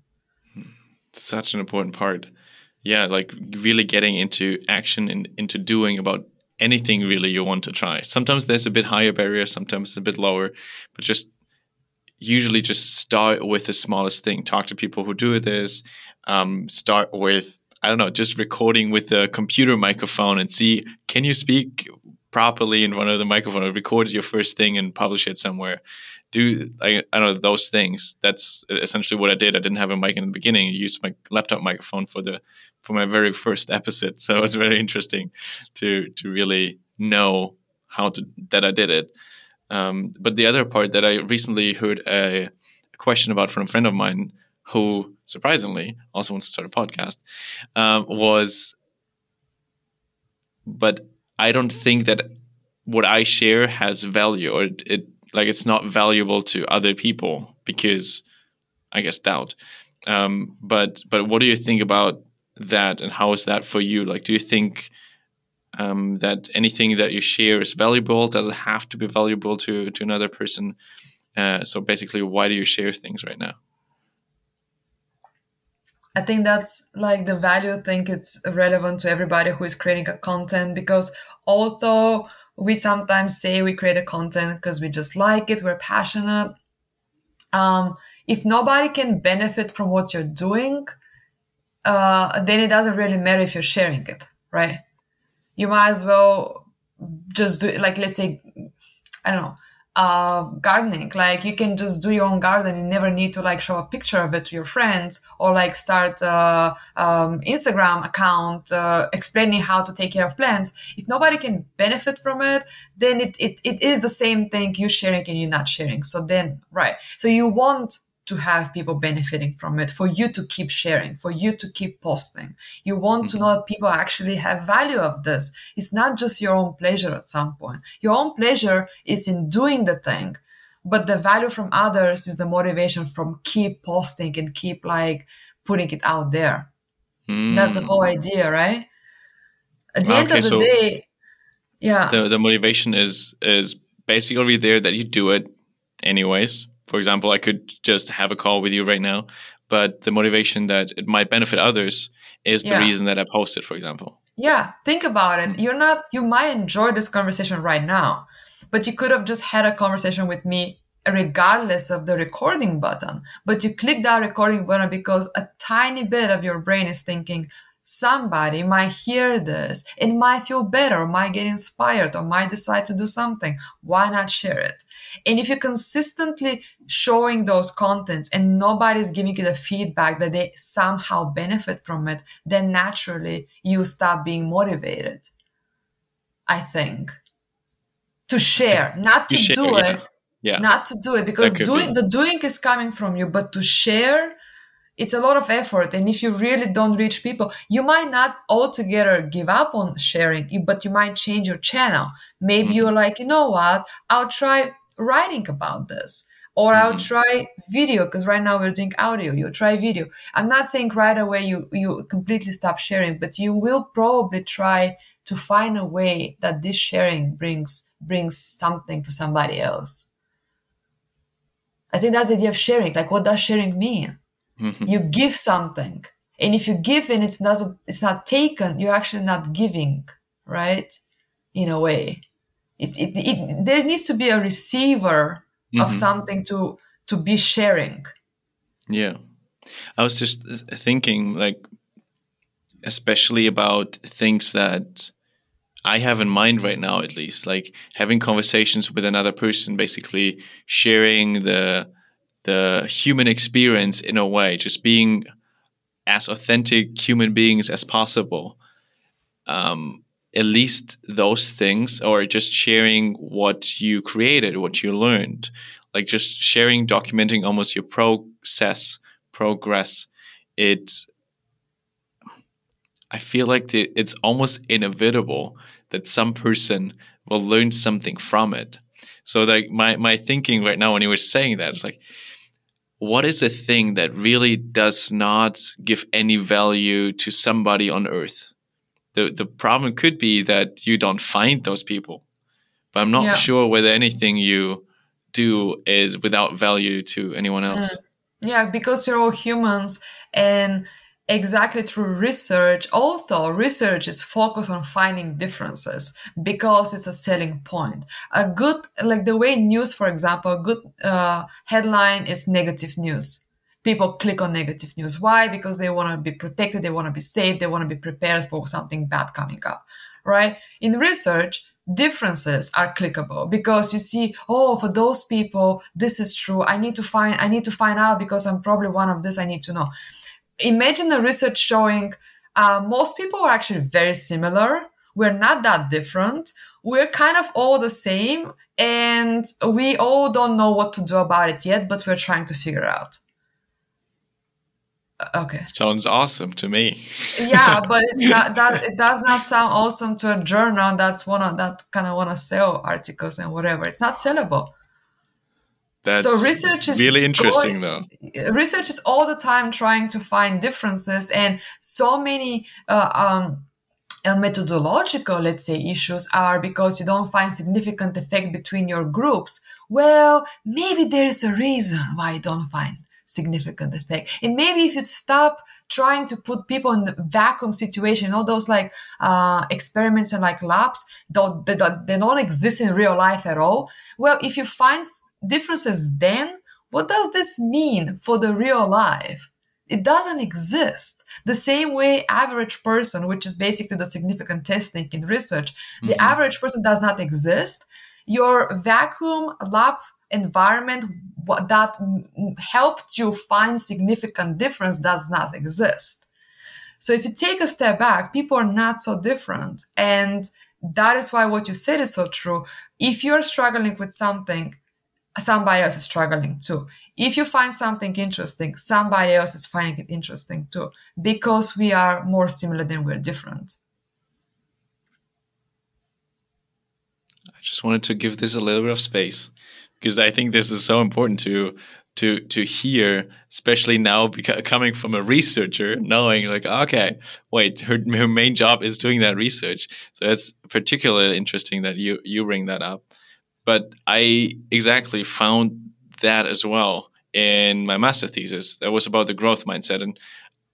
Such an important part. Yeah, like really getting into action and into doing about anything really you want to try. Sometimes there's a bit higher barrier, sometimes it's a bit lower, but just usually just start with the smallest thing. Talk to people who do this. Um, start with I don't know, just recording with a computer microphone and see can you speak properly in front of the microphone or record your first thing and publish it somewhere. Do I, I don't know those things that's essentially what i did. I didn't have a mic in the beginning. I used my laptop microphone for the for my very first episode. So it was very interesting to to really know how to that i did it. Um, but the other part that i recently heard a, a, question about from a friend of mine who surprisingly also wants to start a podcast um, was but I don't think that what I share has value or it, it like it's not valuable to other people because I guess doubt. Um, but but what do you think about that and how is that for you? Like, do you think um, that anything that you share is valuable? Does it have to be valuable to to another person? Uh, so basically, why do you share things right now? I think that's like the value thing it's relevant to everybody who is creating a content because although we sometimes say we create a content because we just like it, we're passionate. Um, if nobody can benefit from what you're doing, uh, then it doesn't really matter if you're sharing it, right? You might as well just do it. Like, let's say, I don't know, uh, gardening. Like you can just do your own garden. You never need to like show a picture of it to your friends or like start a um, Instagram account uh, explaining how to take care of plants. If nobody can benefit from it, then it, it, it is the same thing you sharing and you not sharing. So then, right. So you want to have people benefiting from it, for you to keep sharing, for you to keep posting. You want mm-hmm. to know that people actually have value of this. It's not just your own pleasure at some point. Your own pleasure is in doing the thing, but the value from others is the motivation from keep posting and keep like putting it out there. Mm. That's the whole idea, right? At the okay, end of the so day, yeah. The the motivation is is basically there that you do it anyways for example, I could just have a call with you right now, but the motivation that it might benefit others is yeah. the reason that I posted, for example. Yeah, think about it. Mm-hmm. You're not, you might enjoy this conversation right now, but you could have just had a conversation with me regardless of the recording button. But you click that recording button because a tiny bit of your brain is thinking, somebody might hear this and might feel better, might get inspired, or might decide to do something. Why not share it? And if you're consistently showing those contents and nobody's giving you the feedback that they somehow benefit from it, then naturally you stop being motivated. I think to share, not to share, do yeah. it. Yeah. Not to do it because doing be. the doing is coming from you, but to share it's a lot of effort and if you really don't reach people you might not altogether give up on sharing but you might change your channel. Maybe mm-hmm. you're like you know what? I'll try writing about this or mm-hmm. i'll try video because right now we're doing audio You'll try video. I'm not saying right away you you completely stop sharing but you will probably try to find a way that this sharing brings brings something to somebody else. I think that's the idea of sharing like what does sharing mean mm-hmm. you give something And if you give and it's not it's not taken, you're actually not giving, right? In a way, it, it, it there needs to be a receiver mm-hmm. of something to to be sharing. Yeah, I was just thinking like, especially about things that I have in mind right now, at least, like having conversations with another person, basically sharing the the human experience in a way, just being as authentic human beings as possible. Um, at least those things, or just sharing what you created, what you learned, like just sharing, documenting almost your process, progress. It, I feel like the, it's almost inevitable that some person will learn something from it. So like my my thinking right now when you were saying that is like what is a thing that really does not give any value to somebody on earth? The the problem could be that you don't find those people. But I'm not yeah. sure whether anything you do is without value to anyone else. Mm. Yeah, because we're all humans and exactly through research, although research is focused on finding differences because it's a selling point. A good, like the way news, for example, a good uh, headline is negative news. People click on negative news. Why? Because they want to be protected, they want to be safe, they want to be prepared for something bad coming up, right? In research, differences are clickable because you see oh for those people this is true i need to find i need to find out because i'm probably one of this i need to know imagine the research showing uh, most people are actually very similar. We're not that different. We're kind of all the same, and we all don't know what to do about it yet, but we're trying to figure out. Uh, okay. Sounds awesome to me. yeah, but it's not that it does not sound awesome to a journal that wanna that kind of wanna sell articles and whatever. It's not sellable. That's so research is really interesting, though. Research is all the time trying to find differences, and so many uh, um, uh, methodological, let's say, issues are because you don't find significant effect between your groups. Well, maybe there is a reason why you don't find significant effect, and maybe if you stop trying to put people in the vacuum situation, all those like uh, experiments and like labs, though they, they don't exist in real life at all. Well, if you find differences then, what does this mean for the real life? It doesn't exist. The same way average person, which is basically the significant testing in research, mm-hmm. the average person does not exist. Your vacuum lab environment that helped you find significant difference does not exist. So if you take a step back, people are not so different. And that is why what you said is so true. If you're struggling with something, somebody else is struggling too. If you find something interesting, somebody else is finding it interesting too, because we are more similar than we're different. I just wanted to give this a little bit of space because I think this is so important to to to hear, especially now because, coming from a researcher, knowing like, okay, wait, her, her main job is doing that research. So it's particularly interesting that you you bring that up. But I exactly found that as well in my master thesis. That was about the growth mindset. And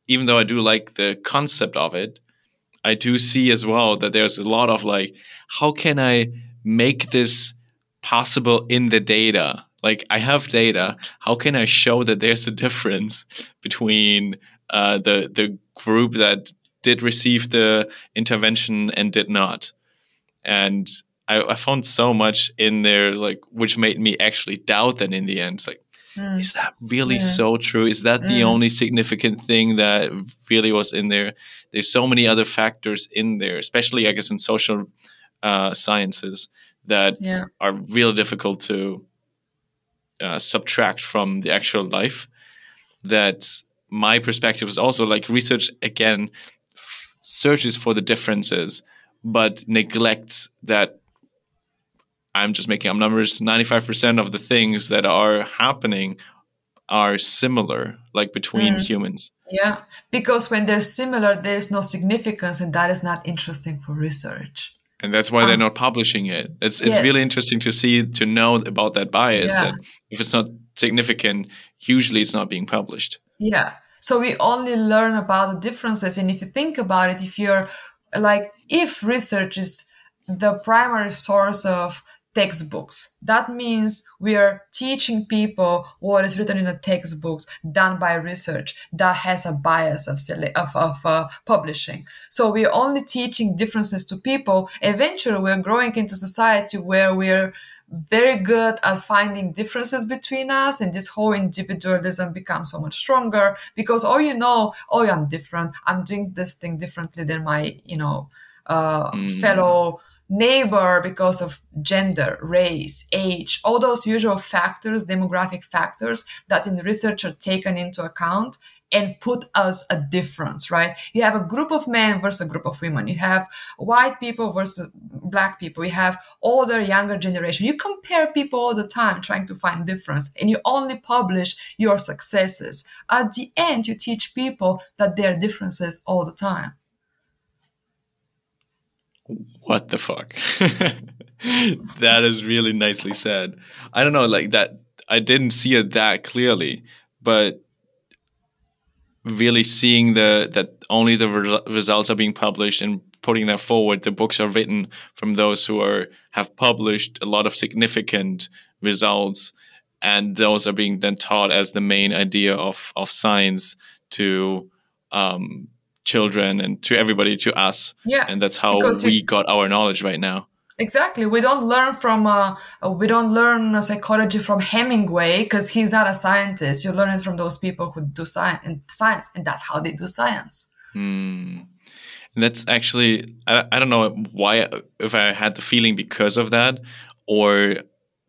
even though I do like the concept of it, I do see as well that there's a lot of like, how can I make this possible in the data? Like, I have data. How can I show that there's a difference between uh, the the group that did receive the intervention and did not? And I, I, found so much in there, like which made me actually doubt that in the end. It's like, mm. is that really yeah. so true? Is that mm. the only significant thing that really was in there? There's so many other factors in there, especially I guess in social uh, sciences that yeah. are really difficult to uh, subtract from the actual life. That my perspective is also like research again searches for the differences, but neglects that I'm just making up numbers. 95% of the things that are happening are similar, like between mm. humans. Yeah, because when they're similar, there's no significance, and that is not interesting for research. And that's why um, they're not publishing it. It's it's yes. really interesting to see to know about that bias. Yeah. That if it's not significant, usually it's not being published. Yeah, So we only learn about the differences. And if you think about it, if you're like, if research is the primary source of textbooks. That means we are teaching people what is written in the textbooks done by research that has a bias of, of, of uh, publishing. So we're only teaching differences to people. Eventually, we're growing into society where we're very good at finding differences between us and this whole individualism becomes so much stronger because oh you know oh i'm different i'm doing this thing differently than my you know uh, mm. fellow neighbor because of gender, race, age, all those usual factors, demographic factors that in research are taken into account and put us a difference, right? You have a group of men versus a group of women. You have white people versus black people. You have older, younger generation. You compare people all the time trying to find difference and you only publish your successes. At the end, you teach people that there are differences all the time what the fuck? that is really nicely said. I don't know, like that. I didn't see it that clearly, but really seeing the that only the re- results are being published and putting that forward. The books are written from those who are have published a lot of significant results, and those are being then taught as the main idea of of science to um, children and to everybody to us. Yeah and that's how we got our knowledge right now. Exactly. We don't learn from uh, we don't learn psychology from hemingway because he's not a scientist. You learn it from those people who do science and science and that's how they do science. Hmm. and that's actually I, I don't know why if i had the feeling because of that or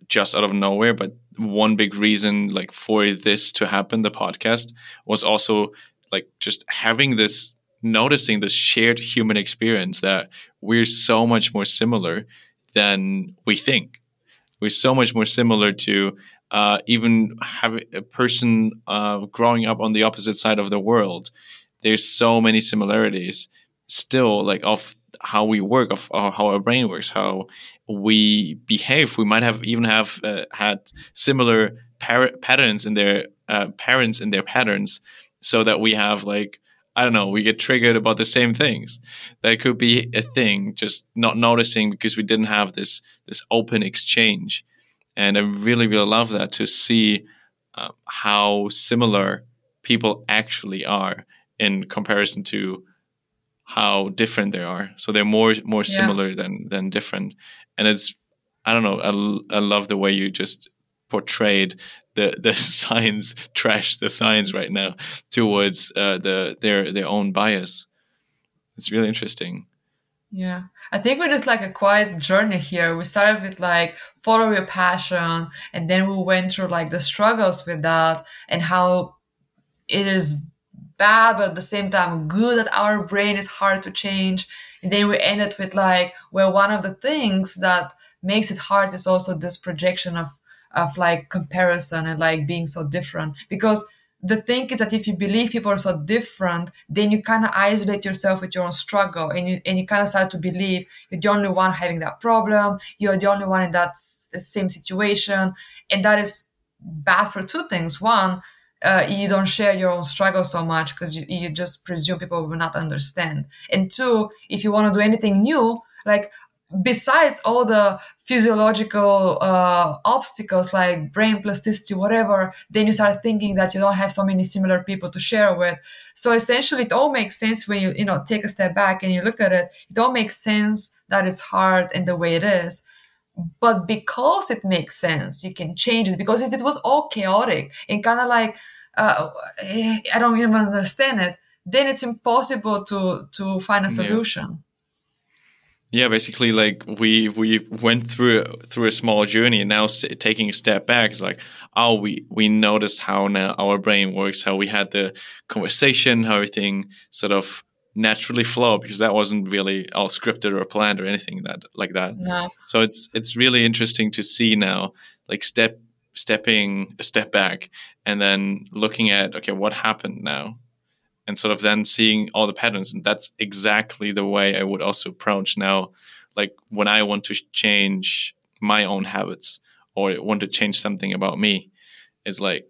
just out of nowhere but one big reason like for this to happen the podcast was also like just having this noticing this shared human experience that we're so much more similar than we think. We're so much more similar to uh, even have a person uh, growing up on the opposite side of the world. There's so many similarities still, like of how we work, of, of how our brain works, how we behave. We might have even have uh, had similar par- patterns in their uh, parents in their patterns, so that we have like I don't know, we get triggered about the same things. That could be a thing, just not noticing because we didn't have this this open exchange. And I really, really love that to see uh, how similar people actually are in comparison to how different they are. So they're more more similar yeah. than than different. And it's I don't know. I, I love the way you just portrayed the the science trash the science right now towards uh, the their their own bias. It's really interesting. Yeah, I think we just like a quiet journey here. We started with like follow your passion, and then we went through like the struggles with that and how it is bad, but at the same time good that our brain is hard to change. And then we ended with like, well, one of the things that makes it hard is also this projection of of like comparison and like being so different because the thing is that if you believe people are so different, then you kind of isolate yourself with your own struggle and you, and you kind of start to believe you're the only one having that problem. You're the only one in that s- same situation. And that is bad for two things. One, uh, you don't share your own struggle so much because you, you just presume people will not understand. And two, if you want to do anything new, like besides all the physiological uh, obstacles like brain plasticity whatever then you start thinking that you don't have so many similar people to share with. So essentially it all makes sense when you you know take a step back and you look at it. It all makes sense that it's hard and the way it is. But because it makes sense you can change it. Because if it was all chaotic and kind of like uh, i don't even understand it then it's impossible to to find a solution. yeah yeah basically like we we went through through a small journey and now st- taking a step back is like oh we we noticed how now our brain works how we had the conversation how everything sort of naturally flow because that wasn't really all scripted or planned or anything that like that no. so it's it's really interesting to see now like step stepping a step back and then looking at okay what happened now and sort of then seeing all the patterns and that's exactly the way i would also approach now like when i want to change my own habits or want to change something about me is like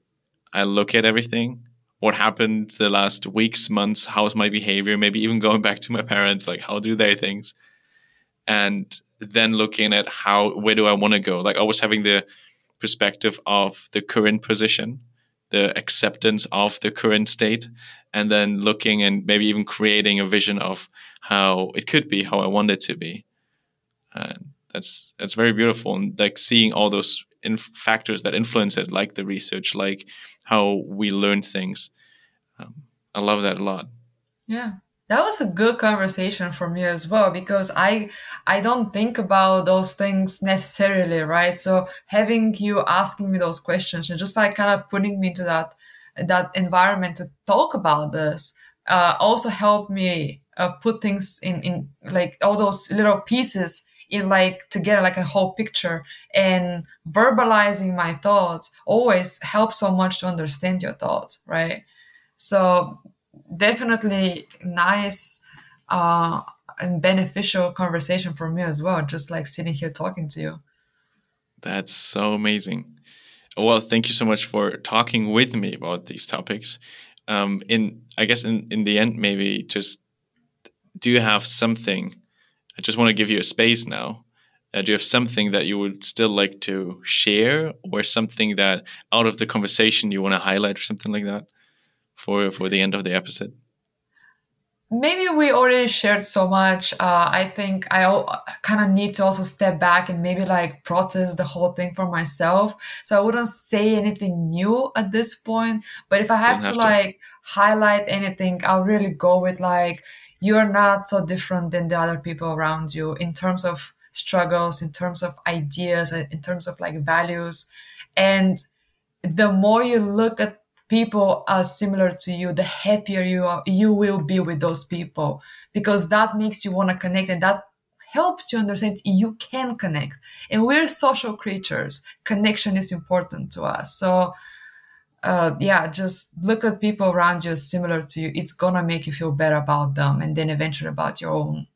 i look at everything. What happened the last weeks, months, how's my behavior, maybe even going back to my parents, like how do they things, and then looking at how where do I want to go, like always having the perspective of the current position, the acceptance of the current state, and then looking and maybe even creating a vision of how it could be, how I want it to be. That's that's very beautiful, and like seeing all those factors that influence it, like the research, like how we learn things. Um, I love that a lot. Yeah, that was a good conversation for me as well because I I don't think about those things necessarily, right? So having you asking me those questions and just like kind of putting me into that that environment to talk about this uh, also helped me uh, put things in in like all those little pieces in like together like a whole picture and verbalizing my thoughts always helps so much to understand your thoughts right so definitely nice uh, and beneficial conversation for me as well just like sitting here talking to you. That's so amazing. Well thank you so much for talking with me about these topics. Um, in i guess in, in the end maybe just do you have something I just want to give you a space now. Uh, do you have something that you would still like to share, or something that out of the conversation you want to highlight, or something like that, for for the end of the episode? Maybe we already shared so much. Uh, I think I kind of need to also step back and maybe like process the whole thing for myself. So I wouldn't say anything new at this point. But if I have, to, have to like highlight anything, I'll really go with like you're not so different than the other people around you in terms of struggles, in terms of ideas, uh, in terms of like values. And the more you look at people are similar to you, the happier you are, you will be with those people because that makes you want to connect and that helps you understand you can connect. And we're social creatures. Connection is important to us. So uh, yeah, just look at people around you similar to you. It's gonna make you feel better about them, and then eventually about your own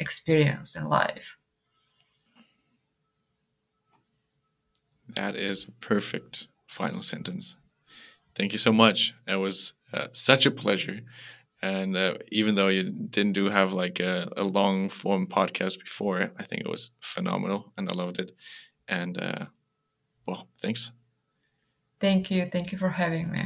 experience in life. That is a perfect final sentence. Thank you so much. It was uh, such a pleasure. And uh, even though you didn't do have like a, a, long form podcast before, I think it was phenomenal and I loved it. And uh, well, thanks. Thank you. Thank you for having me.